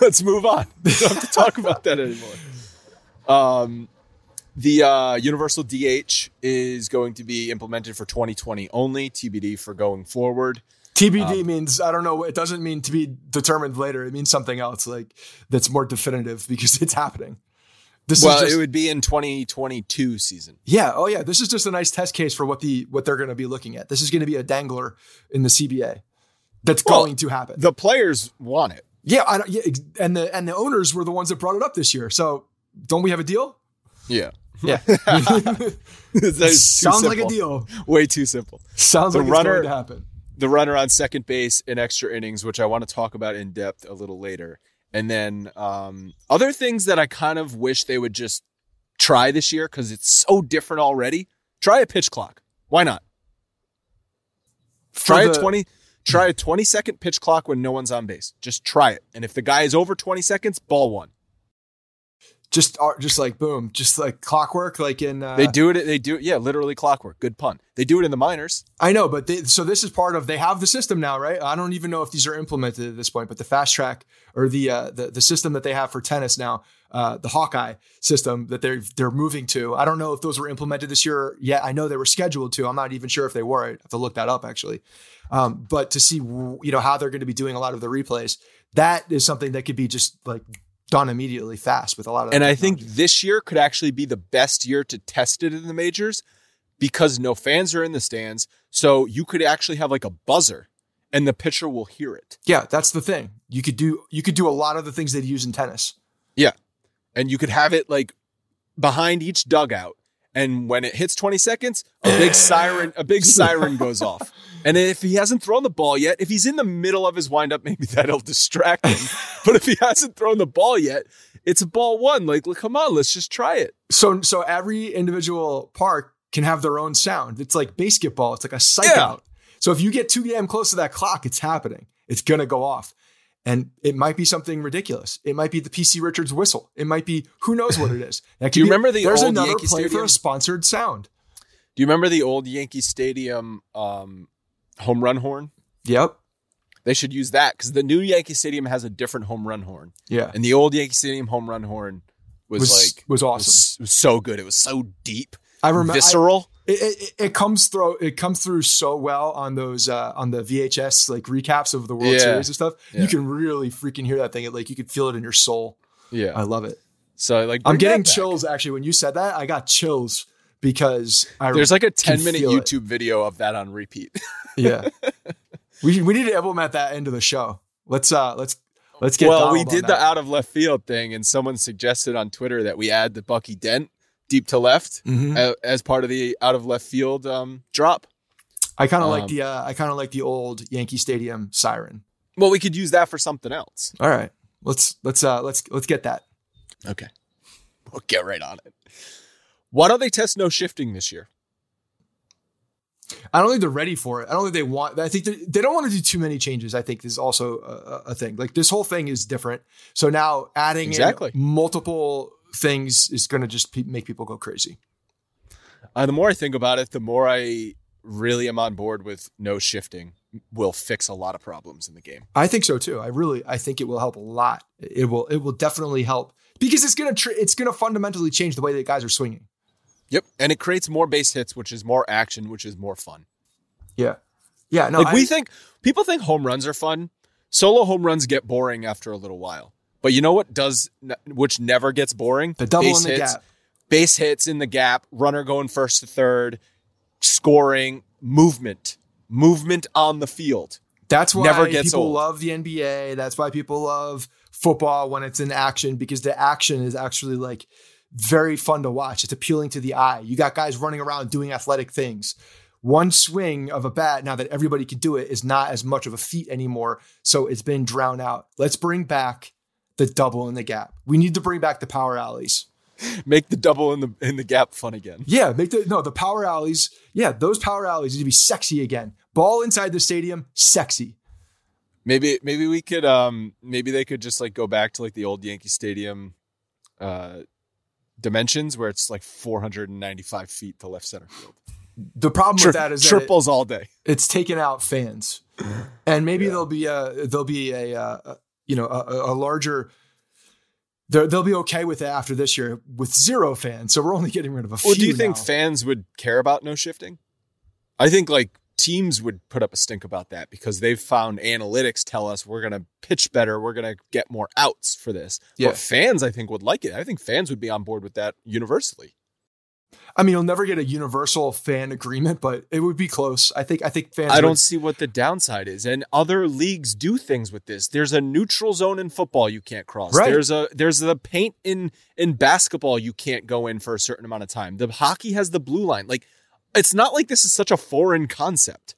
F: Let's move on. We don't have to talk about that anymore. Um, the uh, universal DH is going to be implemented for 2020 only. TBD for going forward.
G: TBD means I don't know. It doesn't mean to be determined later. It means something else, like that's more definitive because it's happening. This
F: Well,
G: is just,
F: it would be in 2022 season.
G: yeah. Oh yeah. This is just a nice test case for what the what they're going to be looking at. This is going to be a dangler in the CBA. That's
F: Well,
G: going to happen.
F: The players want it.
G: yeah, I don't, yeah, and the and the owners were the ones that brought it up this year. So don't we have a deal?
F: Yeah.
G: Yeah, *laughs* *laughs*
F: That is too
G: sounds like a deal.
F: Way too simple.
G: Sounds
F: The
G: like
F: runner-
G: it's going to happen.
F: the runner on second base in extra innings, which I want to talk about in depth a little later. And then um, other things that I kind of wish they would just try this year because it's so different already. Try a pitch clock. Why not? Try
G: the-
F: a 20 try a 20 second pitch clock when no one's on base. Just try it. And if the guy is over 20 seconds, ball one.
G: Just just like boom, just like clockwork, like in uh,
F: They do it they do it, yeah, literally clockwork. Good pun. They do it in the minors.
G: I know, but they, so this is part of they have the system now, right? I don't even know if these are implemented at this point, but the fast track or the uh, the the system that they have for tennis now, uh, the Hawkeye system that they're they're moving to. I don't know if those were implemented this year yet. I know they were scheduled to. I'm not even sure if they were. I have to look that up actually. Um, but to see you know how they're going to be doing a lot of the replays, that is something that could be just like done immediately fast with a lot of.
F: And I think this year could actually be the best year to test it in the majors because no fans are in the stands. So you could actually have like a buzzer and the pitcher will hear it.
G: yeah, that's the thing. You could do you could do a lot of the things they use in tennis.
F: Yeah. And you could have it like behind each dugout. And when it hits 20 seconds, a big *laughs* siren, a big siren goes off. And if he hasn't thrown the ball yet, if he's in the middle of his windup, maybe that'll distract him. *laughs* but if he hasn't thrown the ball yet, it's a ball one. Like, come on, let's just try it.
G: So so every individual park can have their own sound. It's like basketball. It's like a psych
F: Yeah.
G: out. So if you get too damn close to that clock, it's happening. It's gonna go off. And it might be something ridiculous. It might be the PC Richards whistle. It might be who knows what it is. *laughs*
F: Do you
G: be-
F: remember the
G: There's
F: old
G: another
F: Yankee
G: play for a sponsored sound.
F: Do you remember the old Yankee Stadium um, home run horn?
G: Yep.
F: They should use that because the new Yankee Stadium has a different home run horn,
G: Yeah.
F: and the old Yankee Stadium home run horn was,
G: Was-
F: like
G: was awesome.
F: was, was so good. It was so deep,
G: I remember
F: visceral.
G: It, it, it comes through it comes through so well on those uh, on the VHS like recaps of the World
F: Yeah.
G: Series and stuff.
F: Yeah.
G: You can really freaking hear that thing. It, like you could feel it in your soul.
F: yeah,
G: I love it.
F: so like
G: I'm getting chills actually when you said that. I got chills because I
F: There's like a 10 minute
G: feel it.
F: YouTube video of that on repeat. *laughs*
G: yeah. we we need to implement that into the show. Let's uh let's let's get.
F: well, we did the out of left field thing, and someone suggested on Twitter that we add the Bucky Dent deep to left
G: Mhm.
F: a- as part of the out of left field um, drop.
G: I kind of like
F: um,
G: the uh, I kind of like the old Yankee Stadium siren.
F: Well, we could use that for something else.
G: All right, let's let's uh let's let's get that.
F: Okay. We'll get right on it. Why don't they test no shifting this year?
G: I don't think they're ready for it. I don't think they want. I think they, they don't want to do too many changes. I think is also a, a thing. Like this whole thing is different. So now adding in
F: Exactly.
G: multiple things is going to just pe- make people go crazy.
F: Uh, the more I think about it, the more I really am on board with no shifting will fix a lot of problems in the game.
G: I think so too. I really I think it will help a lot. It will it will definitely help because it's gonna tr- it's gonna fundamentally change the way that guys are swinging.
F: Yep, and it creates more base hits, which is more action, which is more fun.
G: Yeah, yeah. No,
F: like
G: I,
F: we think people think home runs are fun. Solo home runs get boring after a little while, but you know what does which never gets boring?
G: the double
F: base
G: in the
F: hits,
G: gap.
F: base hits in the gap, runner going first to third, scoring, movement, movement on the field.
G: That's why
F: never gets
G: people
F: old.
G: love the NBA. That's why people love football when it's in action because the action is actually like very fun to watch. It's appealing to the eye. You got guys running around doing athletic things. One swing of a bat, now that everybody can do it, is not as much of a feat anymore. So it's been drowned out. Let's bring back the double in the gap. We need to bring back the power alleys.
F: Make the double in the in the gap fun again.
G: Yeah, make the no the power alleys. Yeah, those power alleys need to be sexy again. Ball inside the stadium, sexy.
F: Maybe maybe we could um maybe they could just like go back to like the old Yankee Stadium uh dimensions where it's like 495 feet to left center field.
G: The problem
F: Tri-
G: with that is that it-
F: triples all day.
G: it's taken out fans, and maybe there'll be a there'll be a, uh, a you know a, a larger. They're, they'll be okay with it after this year with zero fans. So we're only getting rid of a few.
F: Well, do you think
G: now.
F: fans would care about no shifting? I think like teams would put up a stink about that because they've found analytics tell us we're going to pitch better, we're going to get more outs for this.
G: Yeah.
F: But fans, I think, would like it. I think fans would be on board with that universally.
G: I mean, you'll never get a universal fan agreement, but it would be close. I think. I think fans.
F: I don't
G: would-
F: see what the downside is. And other leagues do things with this. There's a neutral zone in football you can't cross.
G: Right.
F: There's a there's the paint in in basketball you can't go in for a certain amount of time. The hockey has the blue line. Like it's not like this is such a foreign concept.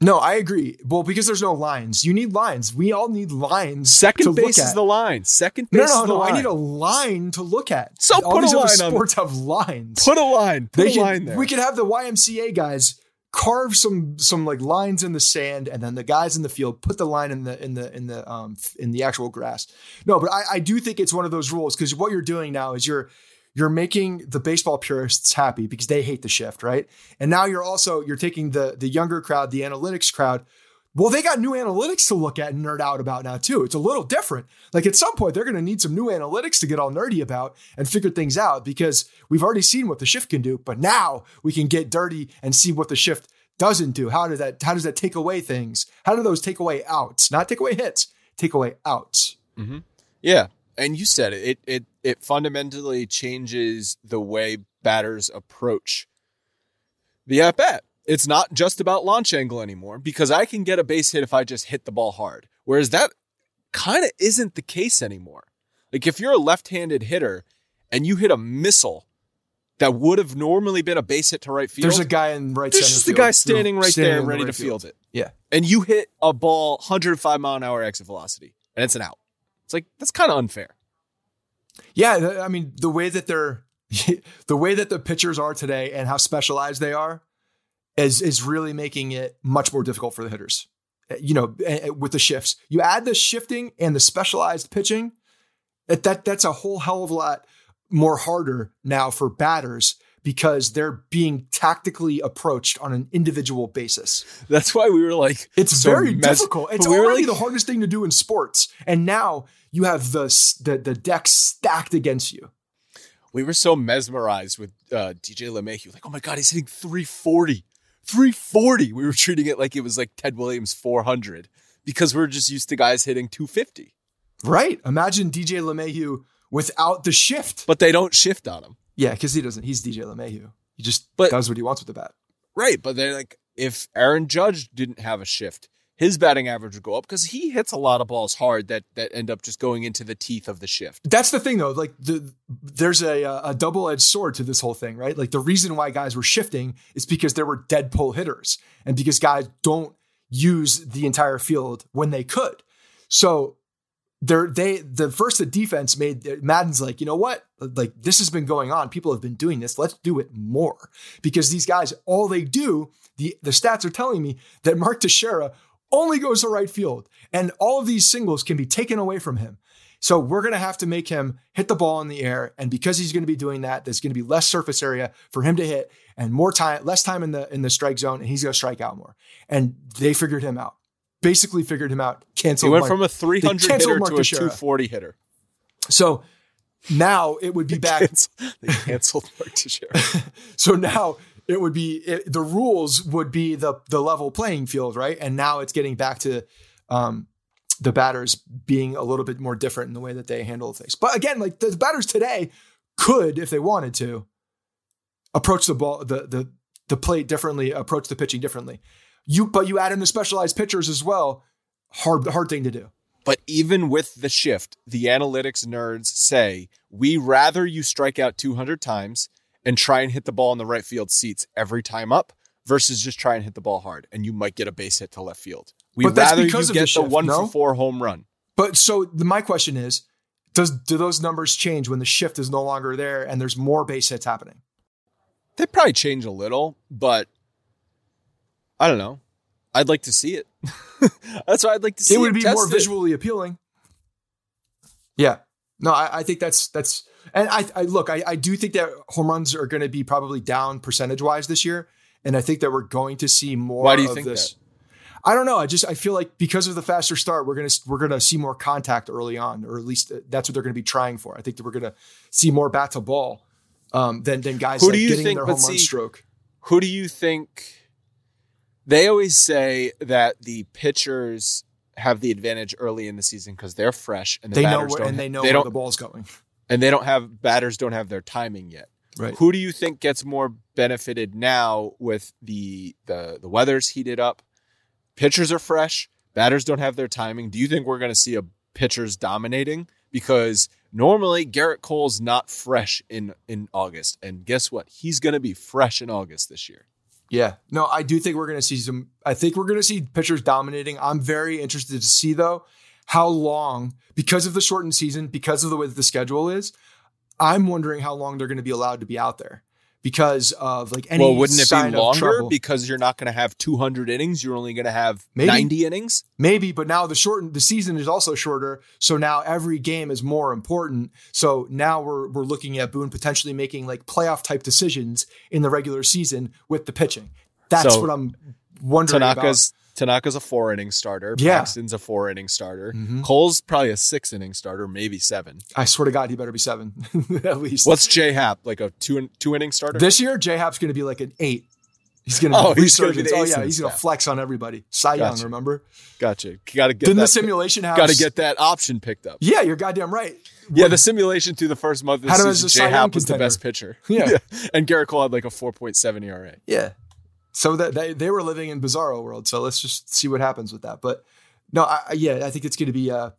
G: No, I agree. Well, because there's no lines. You need lines. We all need lines.
F: Second base is the line. Second
G: No,
F: base
G: no,
F: is the
G: no.
F: line.
G: I need a line to look at.
F: So
G: all
F: put a
G: these other
F: line on-
G: sports have lines.
F: Put a line. Put
G: they
F: a
G: could,
F: line there.
G: We could have the YMCA guys carve some some like lines in the sand, and then the guys in the field put the line in the in the in the um in the actual grass. No, but I, I do think it's one of those rules because what you're doing now is you're you're making the baseball purists happy because they hate the shift, right? And now you're also you're taking the the younger crowd, the analytics crowd. Well, they got new analytics to look at and nerd out about now too. It's a little different. Like at some point, they're going to need some new analytics to get all nerdy about and figure things out because we've already seen what the shift can do, but now we can get dirty and see what the shift doesn't do. How does that? How does that take away things? How do those take away outs? Not take away hits, take away outs. Mm-hmm.
F: Yeah, and you said it. It it it fundamentally changes the way batters approach the at bat. It's not just about launch angle anymore because I can get a base hit if I just hit the ball hard. Whereas that kind of isn't the case anymore. Like if you're a left-handed hitter and you hit a missile that would have normally been a base hit to right field,
G: There's a guy in right
F: there's just a
G: field
F: guy standing right
G: standing
F: there
G: in the
F: ready
G: right
F: to field it.
G: Yeah.
F: and you hit a ball 105 mile an hour exit velocity and it's an out. It's like that's kind of unfair.
G: Yeah, I mean the way that they're *laughs* the way that the pitchers are today and how specialized they are is is really making it much more difficult for the hitters. Uh, You know, eh, eh, with the shifts, you add the shifting and the specialized pitching. That, that that's a whole hell of a lot more harder now for batters because they're being tactically approached on an individual basis.
F: That's why we were like,
G: It's
F: so
G: very difficult. It's
F: we
G: already
F: like-
G: the hardest thing to do in sports, and now you have the the the deck stacked against you.
F: we were so mesmerized with uh, DJ LeMahieu. Like, oh my god, he's hitting 340, 340. We were treating it like it was like Ted Williams 400 because we're just used to guys hitting 250,
G: Right. Imagine DJ LeMahieu without the shift.
F: but they don't shift on him.
G: Yeah, because he doesn't. He's DJ LeMahieu. He just
F: But-
G: does what he wants with the bat.
F: Right, but they're like, if Aaron Judge didn't have a shift, his batting average would go up because he hits a lot of balls hard that that end up just going into the teeth of the shift.
G: That's the thing, though. Like the there's a uh, a double edged sword to this whole thing, right? Like the reason why guys were shifting is because there were dead pull hitters, and because guys don't use the entire field when they could. So they're they the first the defense made Madden's like, you know what? Like this has been going on. People have been doing this. Let's do it more. Because these guys, all they do, the the stats are telling me that Mark Teixeira only goes to right field. And all of these singles can be taken away from him. So we're going to have to make him hit the ball in the air. And because he's going to be doing that, there's going to be less surface area for him to hit and more time, less time in the in the strike zone, and he's going to strike out more. And they figured him out. Basically figured him out. Canceled.
F: He went from a 300 hitter
G: Mark
F: to a 240 hitter.
G: So now it would be back.
F: They canceled *laughs* Mark Teixeira. *laughs*
G: So now it would be it, the rules would be the the level playing field, right? And now it's getting back to um, the batters being a little bit more different in the way that they handle things. But again, like the batters today could, if they wanted to, approach the ball the the the plate differently, approach the pitching differently. You but you add in the specialized pitchers as well. Hard hard thing to do.
F: But even with the shift, the analytics nerds say we rather you strike out 200 times and try and hit the ball in the right field seats every time up versus just try and hit the ball hard and you might get a base hit to left field. We
G: But that's
F: rather you
G: because of
F: get
G: the
F: the, one
G: no?
F: for four home run.
G: But so the, my question is, does do those numbers change when the shift is no longer there and there's more base hits happening?
F: They probably change a little, but I don't know. I'd like to see it. *laughs* That's why I'd like to see
G: it
F: it.
G: would be more
F: tested.
G: visually appealing. Yeah. No, I, I think that's that's and I, I look, I, I do think that home runs are going to be probably down percentage wise this year, and I think that we're going to see more.
F: Why do you
G: of
F: think
G: this. I don't know. I just I feel like because of the faster start, we're gonna we're gonna see more contact early on, or at least that's what they're gonna be trying for. I think that we're gonna see more bat to ball um, than than guys
F: Who
G: like
F: do you
G: getting
F: think-
G: their home run
F: see-
G: stroke.
F: Who do you think? They always say that the pitchers have the advantage early in the season because they're fresh and the
G: They know where,
F: don't.
G: and they know
F: they
G: where the ball's going.
F: and they don't have batters don't have their timing yet.
G: Right.
F: Who do you think gets more benefited now with the the the weather's heated up? Pitchers are fresh, batters don't have their timing. Do you think we're going to see a pitchers dominating because normally Gerrit Cole's not fresh in in August and guess what? He's going to be fresh in August this year.
G: Yeah. No, I do think we're going to see some. I think we're going to see pitchers dominating. I'm very interested to see, though, how long, because of the shortened season, because of the way that the schedule is, I'm wondering how long they're going to be allowed to be out there because of like any
F: well, wouldn't it be longer because you're not going to have 200 innings? You're only going to have
G: Maybe.
F: 90 innings.
G: Maybe, but now the shortened the season is also shorter, so now every game is more important. So now we're we're looking at Boone potentially making like playoff type decisions in the regular season with the pitching. That's
F: So,
G: what I'm wondering
F: Tanaka's Tanaka's a four inning starter.
G: Yeah.
F: Paxton's a four inning starter.
G: Mhm.
F: Cole's probably a six inning starter, maybe seven.
G: I swear to God, he better be seven *laughs* at least.
F: What's J Hap like a two two inning starter?
G: this year? J Hap's going to be like an eight. He's going *laughs* to
F: Oh, he's gonna be the
G: Oh yeah, he's going to flex on everybody. Cy Young, remember?
F: gotcha. Got to get
G: Didn't
F: that.
G: the simulation?
F: Got to get that option picked up.
G: Yeah, you're goddamn right.
F: Yeah, the simulation through the first month of the
G: him as a
F: season, J Hap was the best pitcher. *laughs*
G: Yeah.
F: and Gerrit Cole had like a four point seven E ERA.
G: Yeah. So that they, they were living in bizarro world. So let's just see what happens with that. But no, I, yeah, I think it's going to be uh,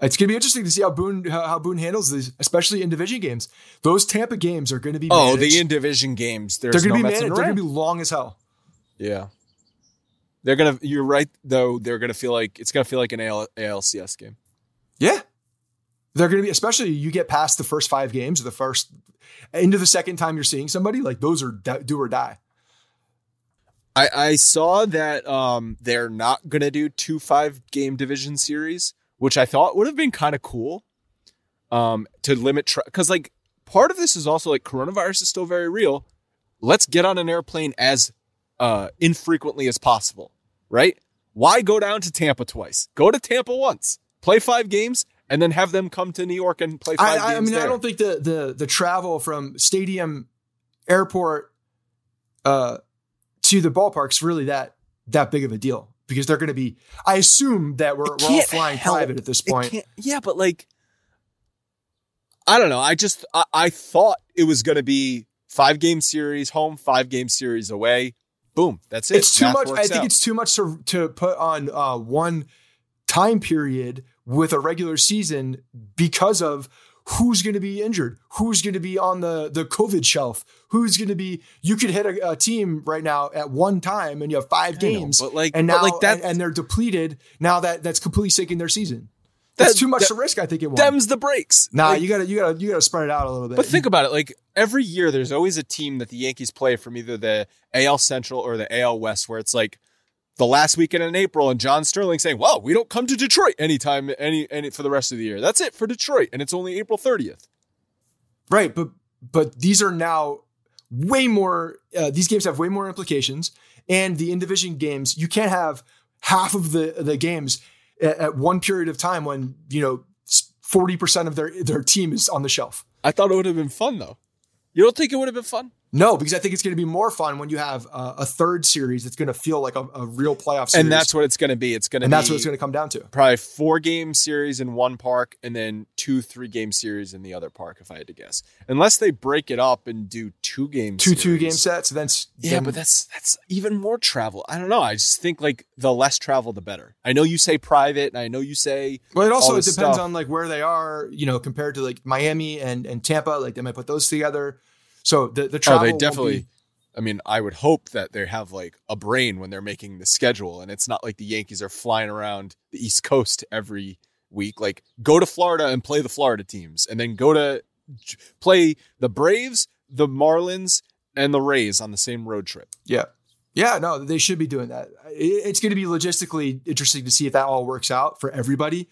G: it's going to be interesting to see how Boone how, how Boone handles these, especially in division games. Those Tampa games are going to be
F: Oh,
G: managed.
F: the in division games. There's
G: they're going
F: no
G: to be managed. They're going to be long as hell.
F: Yeah. They're gonna. You're right, though. They're gonna feel like it's gonna feel like an AL, ALCS game.
G: Yeah. They're going to be, especially you get past the first five games or the first into the second time you're seeing somebody like those are do or die.
F: I, I saw that um, they're not gonna do two five game division series, which I thought would have been kind of cool. Um, to limit because like part of this is also like coronavirus is still very real. Let's get on an airplane as uh, infrequently as possible, right? Why go down to Tampa twice? Go to Tampa once, play five games, and then have them come to New York and play five
G: I, I mean,
F: there.
G: I don't think the the the travel from stadium, airport, uh, to the ballpark's really that that big of a deal because they're going to be. I assume that we're, we're all flying
F: help-
G: private at this point.
F: yeah, but like, I don't know. I just I, I thought it was going to be five game series home, five game series away. Boom, that's it.
G: It's too
F: Math
G: much. I think
F: out.
G: it's too much to to put on uh, one time period with a regular season because of who's going to be injured, who's going to be on the the COVID shelf, who's going to be. You could hit a, a team right now at one time and you have five
F: I know,
G: games,
F: but like-
G: and
F: but
G: now
F: like that-
G: and, and they're depleted. Now that that's completely sinking their season. That's
F: That-
G: too much
F: that-
G: to risk. I think it won't.
F: Them's the breaks.
G: Nah,
F: Like,
G: you gotta you gotta you gotta spread it out a little bit.
F: But think about it. Like every year, there's always a team that the Yankees play from either the AL Central or the AL West, where it's like the last weekend in April and John Sterling saying, "Well, we don't come to Detroit anytime any any for the rest of the year. That's it for Detroit, and it's only April 30th."
G: Right, but but these are now way more. Uh, these games have way more implications, and the in division games you can't have half of the the games at, at one period of time when you know forty percent of their their team is on the shelf.
F: I thought it would have been fun though. You don't think it would have been fun?
G: No, because I think it's going to be more fun when you have a, a third series that's going to feel like a, a real playoff series.
F: And that's what it's going to be. It's going to
G: and that's what it's going to come down to.
F: probably four game series in one park and then two three game series in the other park if I had to guess. Unless they break it up and do two game
G: Two
F: series.
G: two game sets. Then
F: Yeah,
G: then-
F: but that's that's even more travel. I don't know. I just think like the less travel the better. I know you say private and I know you say
G: Well, it also it depends
F: stuff.
G: on like where they are, you know, compared to like Miami and and Tampa. Like they might put those together. So the the
F: Oh,
G: travel
F: they
G: won't
F: definitely.
G: be-
F: I mean, I would hope that they have like a brain when they're making the schedule, and it's not like the Yankees are flying around the East Coast every week. Like, go to Florida and play the Florida teams, and then go to play the Braves, the Marlins, and the Rays on the same road trip.
G: yeah, yeah. No, they should be doing that. It's going to be logistically interesting to see if that all works out for everybody.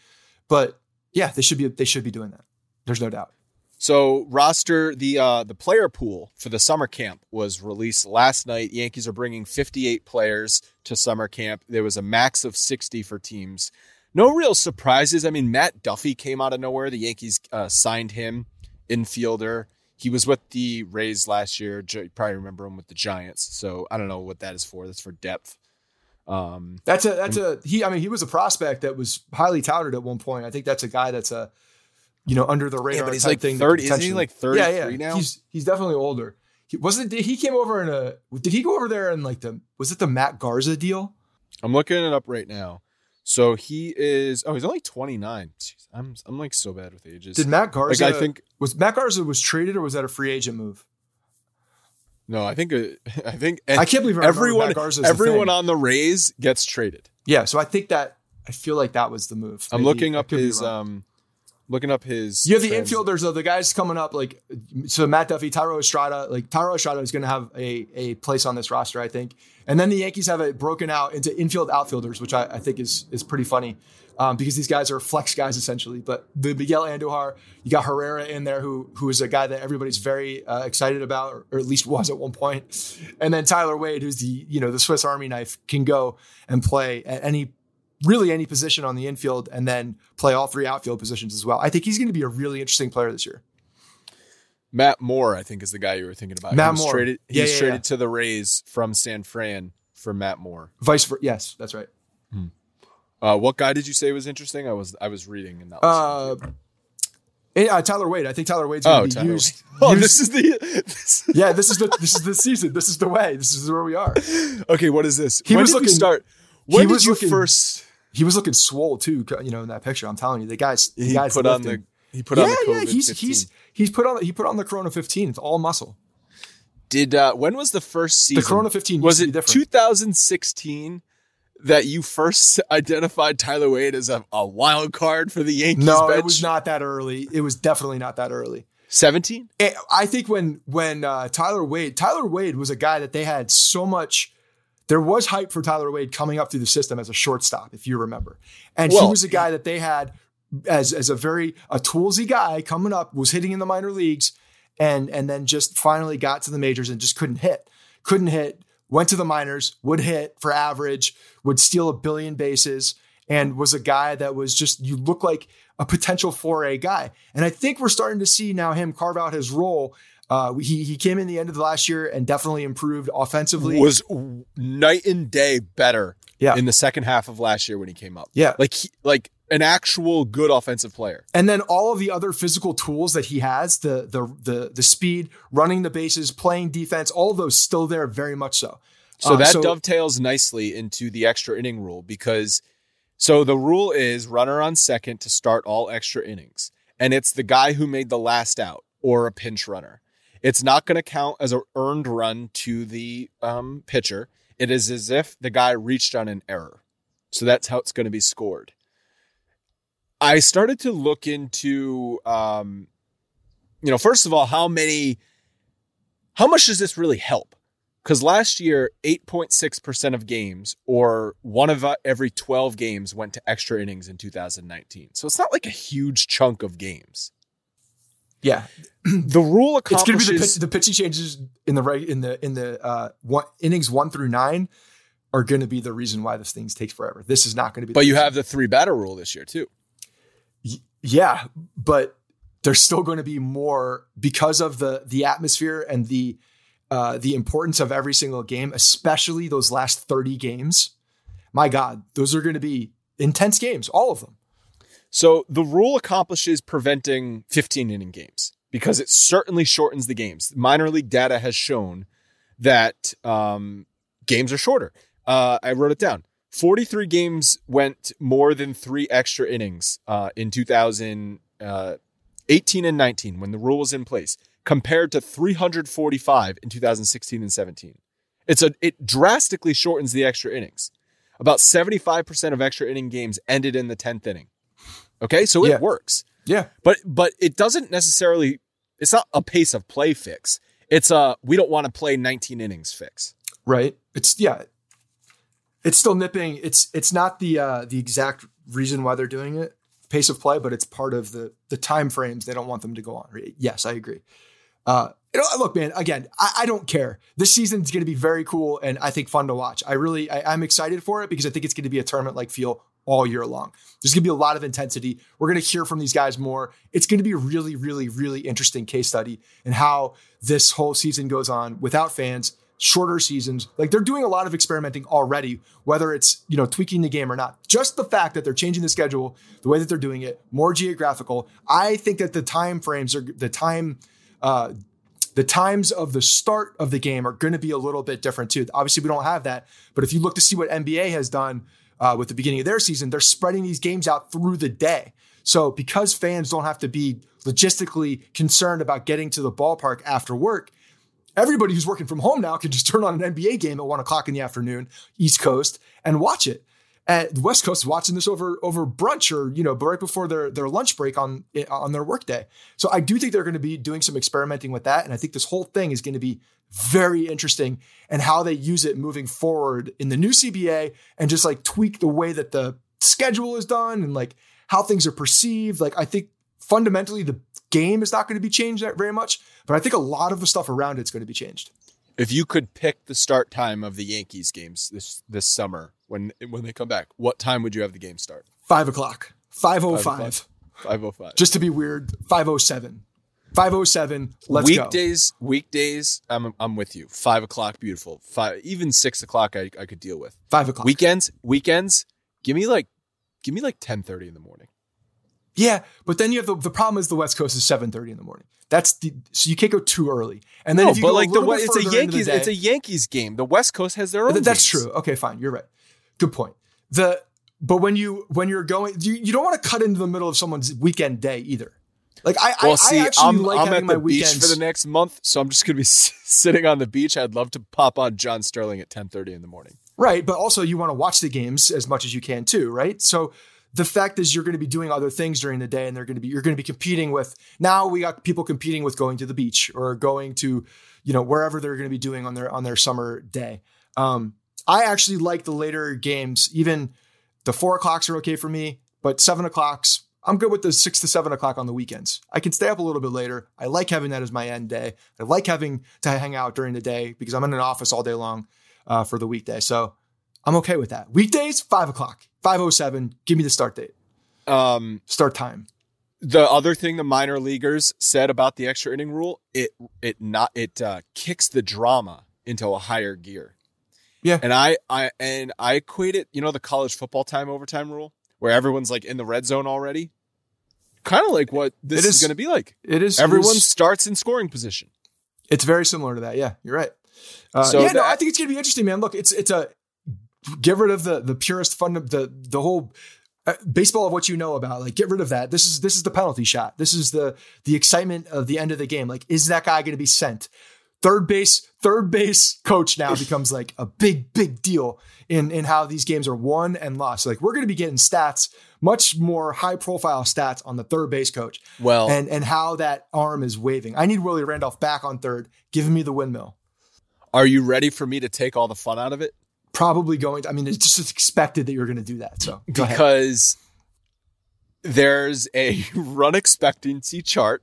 G: But yeah, they should be they should be doing that. There's no doubt.
F: So roster the uh, the player pool for the summer camp was released last night. Yankees are bringing 58 players to summer camp. There was a max of 60 for teams. No real surprises. I mean, Matt Duffy came out of nowhere. The Yankees uh, signed him, infielder. He was with the Rays last year. You probably remember him with the Giants. So I don't know what that is for. That's for depth. Um,
G: That's a that's a he. I mean, he was a prospect that was highly touted at one point. I think that's a guy that's a you know under the radar.
F: but he's like
G: thing
F: 30 isn't he like
G: Yeah,
F: 33
G: yeah.
F: now?
G: He's he's definitely older. He wasn't. He came over in a. Did he go over there in like the? Was it the Matt Garza deal?
F: I'm looking it up right now. So he is. Oh, he's only 29. Jeez, I'm I'm like so bad with ages.
G: Did Matt Garza?
F: Like I think
G: was Matt Garza was traded or was that a free agent move?
F: no. I think uh, *laughs* I think
G: I can't believe
F: everyone everyone
G: thing.
F: on the Rays gets traded.
G: Yeah, so I think that I feel like that was the move.
F: I'm looking up his um looking up his.
G: You have the infielders though, the guys coming up like so Matt Duffy, Thairo Estrada, like Thairo Estrada is going to have a a place on this roster, I think. And then the Yankees have it broken out into infield outfielders, which I, I think is is pretty funny. Um, because these guys are flex guys essentially, but the Miguel Andujar, you got Herrera in there, who who is a guy that everybody's very uh, excited about, or, or at least was at one point. And then Tyler Wade, who's the you know the Swiss Army knife, can go and play at any really any position on the infield and then play all three outfield positions as well. I think he's going to be a really interesting player this year.
F: Matt Moore, I think, is the guy you were thinking about.
G: Matt
F: he
G: Moore.
F: Traded, he
G: Yeah, yeah,
F: traded
G: yeah.
F: to the Rays from San Fran for Matt Moore.
G: Vice versa. Yes, that's right.
F: Uh, what guy did you say was interesting? I was I was reading and that
G: Uh,
F: was.
G: eh, uh, Tyler Wade. I think Tyler Wade's going
F: oh,
G: be used. *laughs*
F: Oh,
G: used- *laughs*
F: this is the. This,
G: yeah, this is the this is the season. This is the way. This is where we are. *laughs*
F: okay, what is this?
G: He
F: when
G: was
F: did you
G: looking-
F: start?
G: he
F: When did
G: was
F: you
G: looking-
F: first?
G: He was looking swole too. You know, in that picture, I'm telling you, the guys. The
F: He
G: guys
F: put on the. He put
G: yeah,
F: on the COVID
G: yeah. He's
F: 15.
G: he's he's put on he put on the Corona 15. It's all muscle.
F: Did uh, when was the first season?
G: The Corona 15
F: was it 2016 that you first *laughs* identified Tyler Wade as a, a wild card for the Yankees?
G: No,
F: bench?
G: it was not that early. It was definitely not that early.
F: 17.
G: Eh, I think when when uh, Tyler Wade, Tyler Wade was a guy that they had so much. There was hype for Tyler Wade coming up through the system as a shortstop, if you remember, and he was a guy that they had as as a very a toolsy guy coming up, was hitting in the minor leagues, and and then just finally got to the majors and just couldn't hit, couldn't hit. Went to the minors, would hit for average, would steal a billion bases, and was a guy that was just you look like a potential 4A guy. And I think we're starting to see now him carve out his role. Uh, he he came in the end of the last year and definitely improved offensively.
F: Was night and day better
G: Yeah.
F: in the second half of last year when he came up.
G: Yeah.
F: Like he, like an actual good offensive player.
G: and then all of the other physical tools that he has, the the the the speed, running the bases, playing defense, all of those still there very much so.
F: So
G: Uh,
F: that dovetails nicely into the extra inning rule because so the rule is runner on second to start all extra innings. And it's the guy who made the last out or a pinch runner. It's not going to count as an earned run to the um, pitcher. It is as if the guy reached on an error. So that's how it's going to be scored. I started to look into, um, you know, first of all, how many, how much does this really help? Because last year, 8.6% of games, or one of uh, every 12 games, went to extra innings in 2019. So it's not like a huge chunk of games.
G: Yeah, *clears throat*
F: the rule accomplishes.
G: It's going to be the, pitch, the pitching changes in the right in the in the uh, one, innings one through nine are going to be the reason why this thing takes forever. This is not going to be.
F: But you have the three batter rule this year too.
G: Y- yeah, but there's still going to be more because of the the atmosphere and the uh, the importance of every single game, especially those last 30 games. My God, those are going to be intense games, all of them.
F: So the rule accomplishes preventing 15 inning games because it certainly shortens the games. Minor league data has shown that um, games are shorter. Uh, I wrote it down. 43 games went more than three extra innings uh, in 2018 uh, and 19 when the rule was in place, compared to 345 in 2016 and 17. It's a it drastically shortens the extra innings. About 75% of extra inning games ended in the 10th inning. Okay, so it
G: Yeah.
F: works.
G: Yeah.
F: But but it doesn't necessarily it's not a pace of play fix. It's a we don't want to play 19 innings fix.
G: Right. It's yeah. It's still nipping. It's it's not the uh the exact reason why they're doing it, pace of play, but it's part of the the time frames they don't want them to go on. Yes, I agree. Uh you know, look, man, again, I, I don't care. This season is gonna be very cool and I think fun to watch. I really I, I'm excited for it because I think it's gonna be a tournament like feel all year long. There's gonna be a lot of intensity. We're gonna hear from these guys more. It's gonna be a really, really, really interesting case study and how this whole season goes on without fans shorter seasons. Like they're doing a lot of experimenting already, whether it's, you know, tweaking the game or not. Just the fact that they're changing the schedule, the way that they're doing it, more geographical. I think that the time frames are the time uh the times of the start of the game are going to be a little bit different too. Obviously, we don't have that, but if you look to see what NBA has done uh, with the beginning of their season, they're spreading these games out through the day. So because fans don't have to be logistically concerned about getting to the ballpark after work, everybody who's working from home now can just *laughs* turn on an NBA game at one o'clock in the afternoon, East Coast, and watch it. And the West Coast watching this over over brunch or you know right before their their lunch break on on their workday. So I do think they're going to be doing some experimenting with that, and I think this whole thing is going to be very interesting and how they use it moving forward in the new CBA and just like tweak the way that the schedule is done and like how things are perceived. Like I think fundamentally the game is not going to be changed that very much, but I think a lot of the stuff around it's going to be changed.
F: If you could pick the start time of the Yankees games this this summer when when they come back, what time would you have the game start?
G: Five o'clock, five oh
F: Five
G: five,
F: Five oh five.
G: just to be weird. Five oh seven, five oh seven. Let's go.
F: weekdays. Weekdays. I'm I'm with you. Five o'clock, beautiful. Five even six o'clock. I I could deal with.
G: Five o'clock.
F: Weekends. Weekends. Give me like give me like ten thirty in the morning.
G: Yeah, but then you have the the problem is the West Coast is seven thirty in the morning. That's the so you can't go too early. And then
F: no,
G: if you
F: but
G: go
F: like the it's a
G: further into the
F: Yankees.
G: day-
F: It's a Yankees game. The West Coast has their own.
G: Th- That's
F: games.
G: true. Okay, fine. You're right. Good point. The but when you when you're going, you, you don't want to cut into the middle of someone's weekend day either. Like I,
F: Well,
G: I,
F: see,
G: I actually
F: I'm,
G: like
F: I'm
G: having
F: at
G: my
F: the beach
G: weekends
F: for the next month, so I'm just gonna be *laughs* s- sitting on the beach. I'd love to pop on John Sterling at ten thirty in the morning.
G: Right, but also you want to watch the games as much as you can too, right? So the fact is you're going to be doing other things during the day and they're going to be you're going to be competing with now we got people competing with going to the beach or going to you know wherever they're going to be doing on their on their summer day. Um, I actually like the later games, even the four o'clocks are okay for me, but seven o'clocks I'm good with the six to seven o'clock on the weekends. I can stay up a little bit later. I like having that as my end day. I like having to hang out during the day because I'm in an office all day long uh, for the weekday. So I'm okay with that. Weekdays, five o'clock, five oh seven. Give me the start date,
F: Um,
G: start time.
F: the other thing the minor leaguers said about the extra inning rule, it it not it uh, kicks the drama into a higher gear.
G: Yeah.
F: And I I and I equate it, you know, the college football time overtime rule, where everyone's like in the red zone already. Kind of like what this is,
G: is-
F: going to be like.
G: It is
F: Everyone
G: is-
F: starts in scoring position.
G: It's very similar to that. Yeah, you're right. Uh,
F: So
G: yeah, no, I think it's gonna be interesting, man. Look, it's it's a get rid of the the purest fun of the the whole uh, baseball of what you know about. Like, get rid of that. This is this is the penalty shot. This is the the excitement of the end of the game. Like, is that guy going to be sent? Third base, third base coach now *laughs* becomes like a big, big deal in in how these games are won and lost. Like, we're going to be getting stats, much more high profile stats on the third base coach
F: Well,
G: and and how that arm is waving. I need Willie Randolph back on third, giving me the windmill.
F: Are you ready for me to take all the fun out of it?
G: Probably going. To, I mean, it's just expected that you're going to do that. So
F: because there's a *laughs* run expectancy chart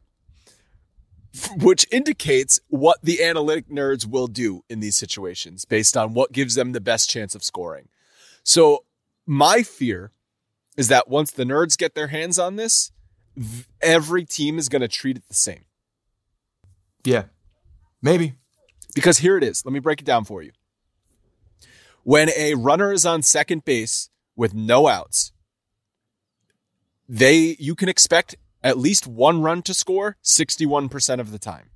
F: which indicates what the analytic nerds will do in these situations based on what gives them the best chance of scoring. So, my fear is that once the nerds get their hands on this, every team is going to treat it the same.
G: Yeah, maybe.
F: Because here it is. Let me break it down for you. When a runner is on second base with no outs, they you can expect at least one run to score 61% of the time.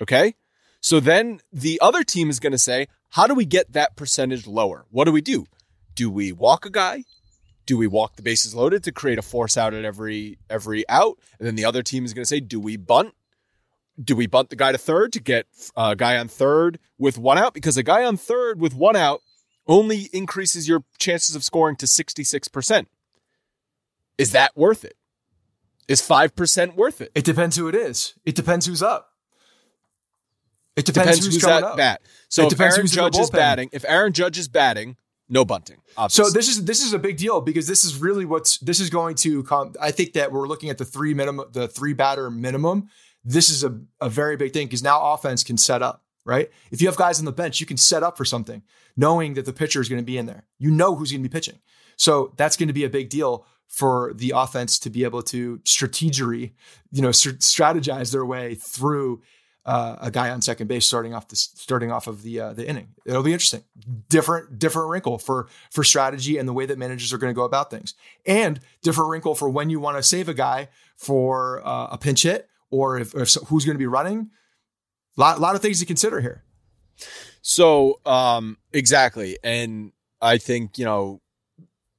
F: Okay? So then the other team is going to say, how do we get that percentage lower? What do we do? Do we walk a guy? Do we walk the bases loaded to create a force out at every every out? And then the other team is going to say, do we bunt? Do we bunt the guy to third to get a guy on third with one out? Because a guy on third with one out only increases your chances of scoring to 66%. Is that worth it? Is 5% worth it?
G: It depends who it is. It depends who's up. It depends,
F: depends who's, who's at up. bat. So it if Aaron Judge is batting, if Aaron Judge is batting, no bunting. Obviously.
G: So this is this is a big deal because this is really what's this is going to come. I think that we're looking at the three minimum, the three batter minimum. This is a, a very big thing because now offense can set up right. If you have guys on the bench, you can set up for something, knowing that the pitcher is going to be in there. You know who's going to be pitching, so that's going to be a big deal for the offense to be able to strategery, you know, strategize their way through uh, a guy on second base starting off the starting off of the uh, the inning. It'll be interesting. Different different wrinkle for for strategy and the way that managers are going to go about things, and different wrinkle for when you want to save a guy for uh, a pinch hit or if, if who's going to be running. A lot, lot of things to consider here.
F: So um, exactly, and I think you know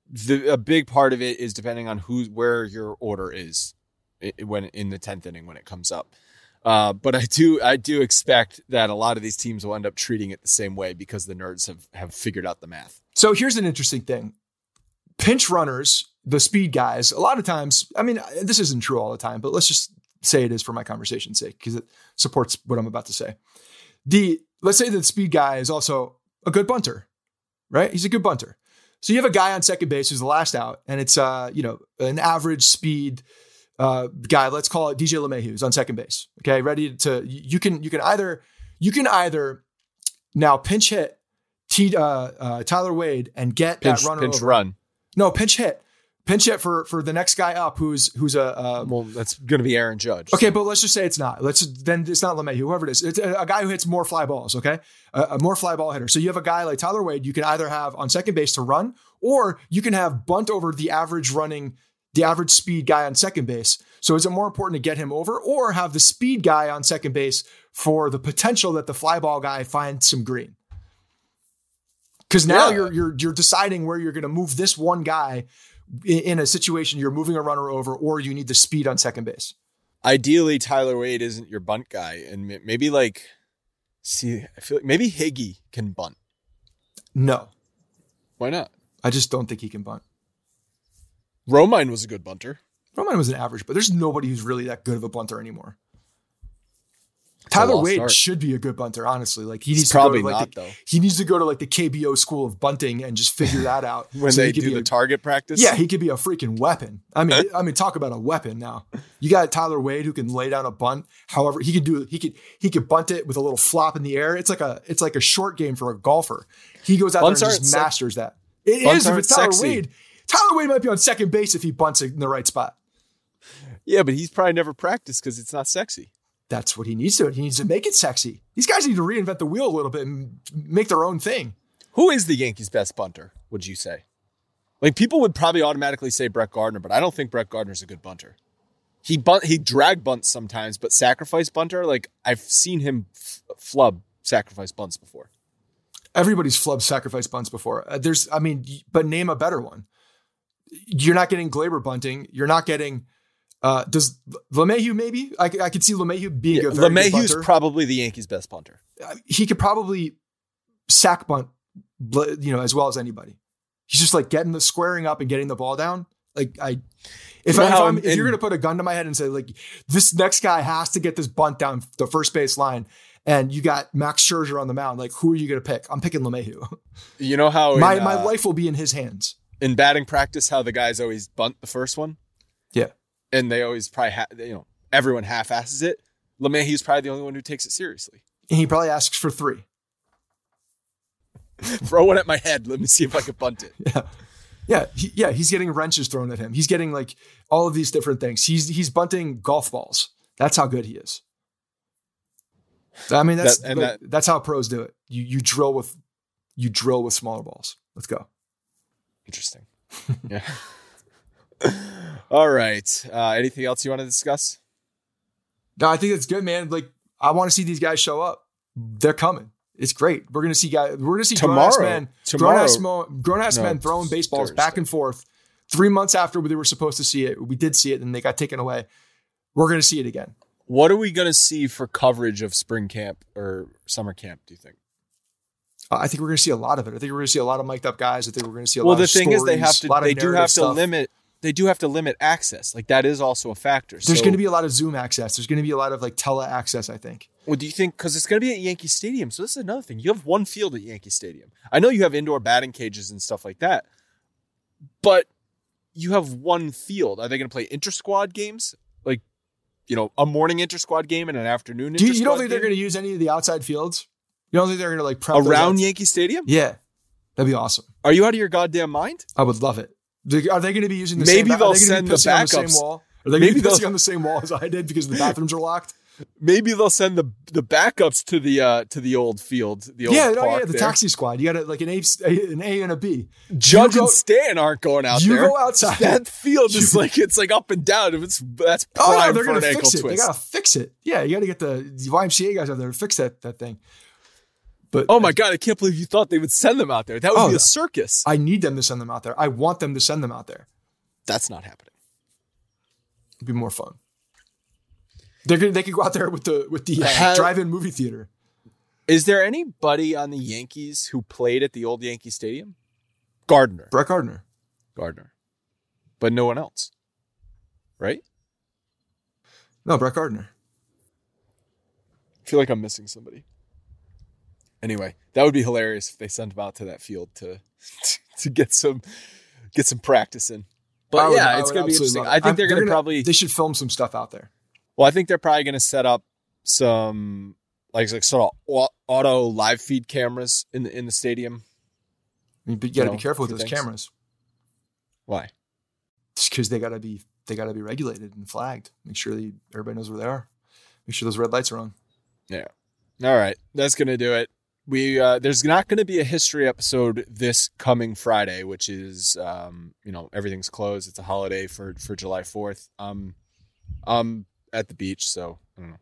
F: the a big part of it is depending on who where your order is when in the 10th inning when it comes up. Uh, but I do I do expect that a lot of these teams will end up treating it the same way because the nerds have have figured out the math.
G: So here's an interesting thing. Pinch runners, the speed guys, a lot of times, I mean, this isn't true all the time, but let's just say it is for my conversation's sake because it supports what I'm about to say. The let's say that the speed guy is also a good bunter, right? He's a good bunter. So you have a guy on second base who's the last out, and it's uh, you know, an average speed uh, guy. Let's call it DJ LeMahieu who's on second base. Okay, ready to you can you can either you can either now pinch hit T, uh, uh, Tyler Wade and get
F: pinch,
G: that runner
F: pinch
G: over.
F: run.
G: No pinch hit pinch hit for for the next guy up who's who's a uh,
F: well that's going to be Aaron Judge.
G: Okay, but let's just say it's not. Let's then it's not LeMay, whoever it is. It's a, a, guy who hits more fly balls. Okay, a, a, more fly ball hitter. So you have a guy like Tyler Wade. You can either have on second base to run, or you can have bunt over the average running, the average speed guy on second base. So is it more important to get him over, or have the speed guy on second base for the potential that the fly ball guy finds some green? Because now yeah. you're you're you're deciding where you're going to move this one guy in a situation you're moving a runner over or you need the speed on second base.
F: Ideally, Tyler Wade isn't your bunt guy, and maybe like, see, I feel like maybe Higgy can bunt.
G: No,
F: why not?
G: I just don't think he can bunt.
F: Romine was a good bunter.
G: Romine was an average, but there's nobody who's really that good of a bunter anymore. Tyler Wade start. should be a good bunter, honestly. Like he needs
F: probably
G: to go
F: to like
G: not
F: the, though.
G: He needs to go to like the KBO school of bunting and just figure that out. *laughs*
F: when so they do the a, target practice.
G: Yeah, he could be a freaking weapon. I mean, *laughs* I mean, talk about a weapon now. You got Tyler Wade who can lay down a bunt. However, he can do he could he could bunt it with a little flop in the air. It's like a it's like a short game for a golfer. He goes out Bunts there and just masters that. It is if it's Tyler sexy. Wade. Tyler Wade might be on second base if he bunts it in the right spot.
F: Yeah, but he's probably never practiced because it's not sexy
G: that's what he needs to. He needs to make it sexy. These guys need to reinvent the wheel a little bit and make their own thing.
F: Who is the Yankees' best bunter? Would you say? Like people would probably automatically say Brett Gardner, but I don't think Brett Gardner's a good bunter. He bunt, he drag bunts sometimes, but sacrifice bunter, like I've seen him f- flub sacrifice bunts before.
G: Everybody's flub sacrifice bunts before. Uh, there's, I mean, but name a better one. You're not getting Gleyber bunting. You're not getting uh, does LeMahieu maybe? I, I could see LeMahieu being yeah, a very LeMahieu's
F: probably the Yankees' best punter.
G: Uh, he could probably sack bunt, you know, as well as anybody. He's just like getting the squaring up and getting the ball down. Like I, if,
F: You
G: I, if, I'm,
F: in-
G: if you're gonna put a gun to my head and say like this next guy has to get this bunt down the first base line, and you got Max Scherzer on the mound, like who are you gonna pick? I'm picking LeMahieu.
F: You know how in,
G: my my
F: uh,
G: life will be in his hands.
F: In batting practice, how the guys always bunt the first one,
G: Yeah.
F: and they always probably ha- you know everyone half asses it. LeMahieu's probably the only one who takes it seriously.
G: And he probably asks for three. *laughs*
F: Throw one at my head. Let me see if I can bunt it.
G: Yeah. Yeah, he, yeah, he's getting wrenches thrown at him. He's getting like all of these different things. He's he's bunting golf balls. That's how good he is. I mean, that's
F: That-
G: like, that's how pros do it. You you drill with you drill with smaller balls. Let's go.
F: Interesting. *laughs* yeah. All right. Uh, anything else you want to discuss?
G: No, I think it's good, man. Like I want to see these guys show up. They're coming. It's great. We're gonna see guys. We're gonna see grown ass men,
F: tomorrow-
G: grown ass, mo- grown ass
F: No,
G: men throwing baseballs
F: Thursday.
G: back and forth. Three months after they were supposed to see it, we did see it, and they got taken away. We're gonna see it again.
F: What are we going to see for coverage of spring camp or summer camp? Do you think?
G: Uh, I think we're going to see a lot of it. I think we're going to see a lot of mic'd up guys. I think we're going to see a
F: Well,
G: lot of Well, the
F: thing is, they have to. They do have to
G: stuff.
F: limit. They do have to limit access. Like that is also a factor.
G: There's
F: So-
G: going to be a lot of Zoom access. There's going to be a lot of like tele access. I think.
F: Well, do you think because it's going to be at Yankee Stadium? So this is another thing. You have one field at Yankee Stadium. I know you have indoor batting cages and stuff like that, but you have one field. Are they going to play inter squad games? Like, you know, a morning inter squad game and an afternoon.
G: Do you, you don't think they're going to use any of the outside fields? You don't think they're going to like prep
F: around Yankee Stadium?
G: Yeah, that'd be awesome.
F: Are you out of your goddamn mind?
G: I would love it. Are they going to be using the
F: Maybe
G: same?
F: they'll send the
G: pissing on the same wall? Are they going to
F: Maybe
G: be pissing on the same wall as I did because the *laughs* bathrooms are locked?
F: Maybe they'll send the the backups to the uh to the old field. The old
G: Yeah, no, yeah, the
F: there.
G: taxi squad. You got like an A, an A and a B.
F: Judge
G: go-
F: and Stan aren't going out
G: you
F: there.
G: go outside.
F: That field is *laughs* like it's like up and down. If it's that's prime
G: Oh no, they're gonna
F: an ankle
G: fix it.
F: twist.
G: They gotta fix it. Yeah, you gotta get the YMCA guys out there to fix that that thing. But
F: Oh my god, I can't believe you thought they would send them out there. That would
G: Oh,
F: be a circus.
G: I need them to send them out there. I want them to send them out there.
F: That's not happening.
G: It'd be more fun. They're gonna, they could go out there with the with the uh, drive-in movie theater.
F: Is there anybody on the Yankees who played at the old Yankee Stadium? Gardner.
G: Brett Gardner.
F: Gardner. But no one else. Right?
G: No, Brett Gardner.
F: I feel like I'm missing somebody. Anyway, that would be hilarious if they sent him out to that field to *laughs* to get some get some practice in. But
G: would-
F: yeah, it's gonna be
G: absolutely
F: interesting. I think
G: I'm-
F: they're, gonna, probably
G: They should film some stuff out there.
F: Well, I think they're probably going to set up some like like sort of auto live feed cameras in the in the stadium.
G: I mean, but you got to
F: No,
G: be careful with those
F: things.
G: cameras
F: Why?
G: just because they got to be they got to be regulated and flagged. Make sure they, everybody knows where they are. Make sure those red lights are on.
F: Yeah. All right, that's going to do it. We uh, there's not going to be a history episode this coming Friday, which is um, you know everything's closed. It's a holiday for for July Fourth. Um, I'm at the beach, so I don't know.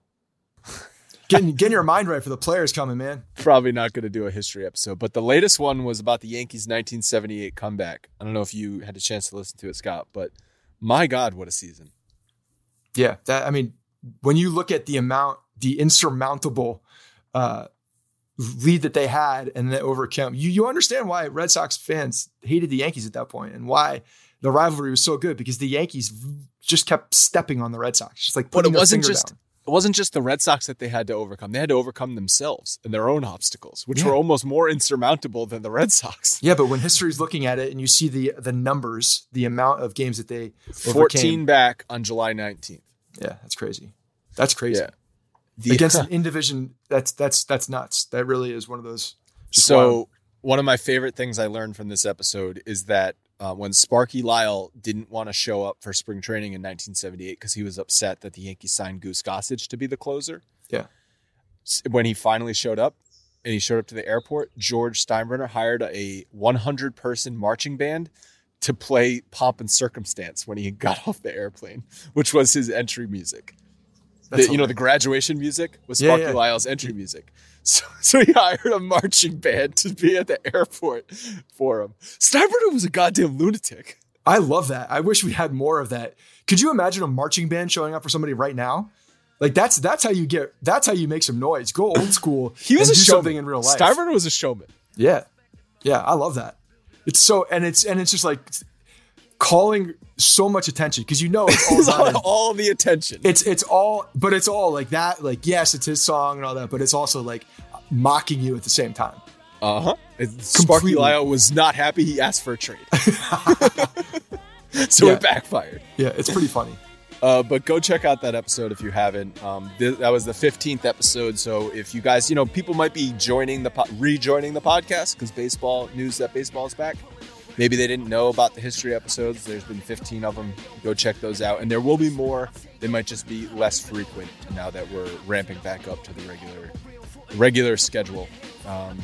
F: *laughs*
G: Getting getting your mind right for the players coming, man.
F: Probably not going to do a history episode, but the latest one was about the Yankees' 1978 comeback. I don't know if you had a chance to listen to it, Scott, but my God, what a season!
G: Yeah, that I mean, when you look at the amount, the insurmountable uh, lead that they had, and then overcome, you you understand why Red Sox fans hated the Yankees at that point, and why the rivalry was so good because the Yankees just kept stepping on the Red Sox, just like putting
F: But
G: it
F: wasn't
G: finger
F: just
G: down.
F: it wasn't just the Red Sox that they had to overcome. They had to overcome themselves and their own obstacles, which
G: Yeah.
F: were almost more insurmountable than the Red Sox.
G: Yeah, but when history's looking at it and you see the the numbers, the amount of games that they
F: 14
G: overcame,
F: back on July 19th.
G: yeah, that's crazy. That's crazy.
F: Yeah. The-
G: Against an in division, that's that's that's nuts. That really is one of those.
F: so
G: wild.
F: one of my favorite things I learned from this episode is that uh, when Sparky Lyle didn't want to show up for spring training in 1978 because he was upset that the Yankees signed Goose Gossage to be the closer.
G: Yeah.
F: When he finally showed up and he showed up to the airport, George Steinbrenner hired a 100 person marching band to play Pomp and Circumstance when he got *laughs* off the airplane, which was his entry music. The- you know, the graduation music was
G: Yeah,
F: Sparky
G: yeah.
F: Lyle's entry music. *laughs* So, so he hired a marching band to be at the airport for him. Steinbrenner was a goddamn lunatic.
G: I love that. I wish we had more of that. Could you imagine a marching band showing up for somebody right now? Like that's that's how you get that's how you make some noise. Go old *coughs* school.
F: He was a showman.
G: something in real life.
F: Steinbrenner was a showman.
G: Yeah. Yeah, I love that. It's so and it's and it's just like calling so much attention because you know it's *laughs* all,
F: all, all the attention.
G: It's it's all, but it's all like that. Like yes, it's his song and all that, but it's also like mocking you at the same time.
F: Uh huh. Sparky Lyle was not happy. He asked for a trade, *laughs* *laughs* so
G: Yeah.
F: it backfired.
G: Yeah, it's pretty funny.
F: Uh, but go check out that episode if you haven't. Um, th- that was the 15th episode. So if you guys, you know, people might be joining the po- rejoining the podcast because baseball news that baseball is back. Maybe they didn't know about the history episodes. There's been 15 of them. Go check those out, and there will be more. They might just be less frequent now that we're ramping back up to the regular regular schedule. Um,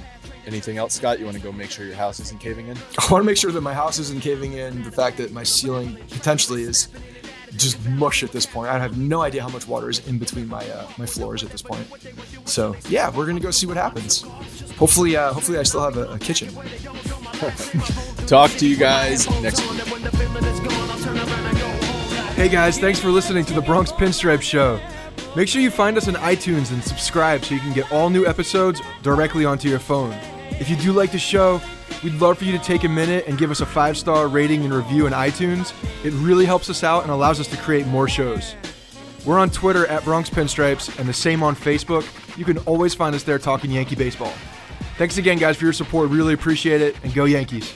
F: anything else, Scott? You want to go make sure your house isn't caving in?
G: I want to make sure that my house isn't caving in. The fact that my ceiling potentially is just mush at this point. I have no idea how much water is in between my uh, my floors at this point. So yeah, we're gonna go see what happens. Hopefully, uh, hopefully I still have a, a kitchen. *laughs*
F: Talk to you guys next week.
E: Hey guys, thanks for listening to the Bronx Pinstripe Show. Make sure you find us on iTunes and subscribe so you can get all new episodes directly onto your phone. If you do like the show, we'd love for you to take a minute and give us a five star rating and review in iTunes. It really helps us out and allows us to create more shows. We're on Twitter at Bronx Pinstripes and the same on Facebook. You can always find us there talking Yankee baseball. Thanks again, guys, for your support. Really appreciate it, and go Yankees.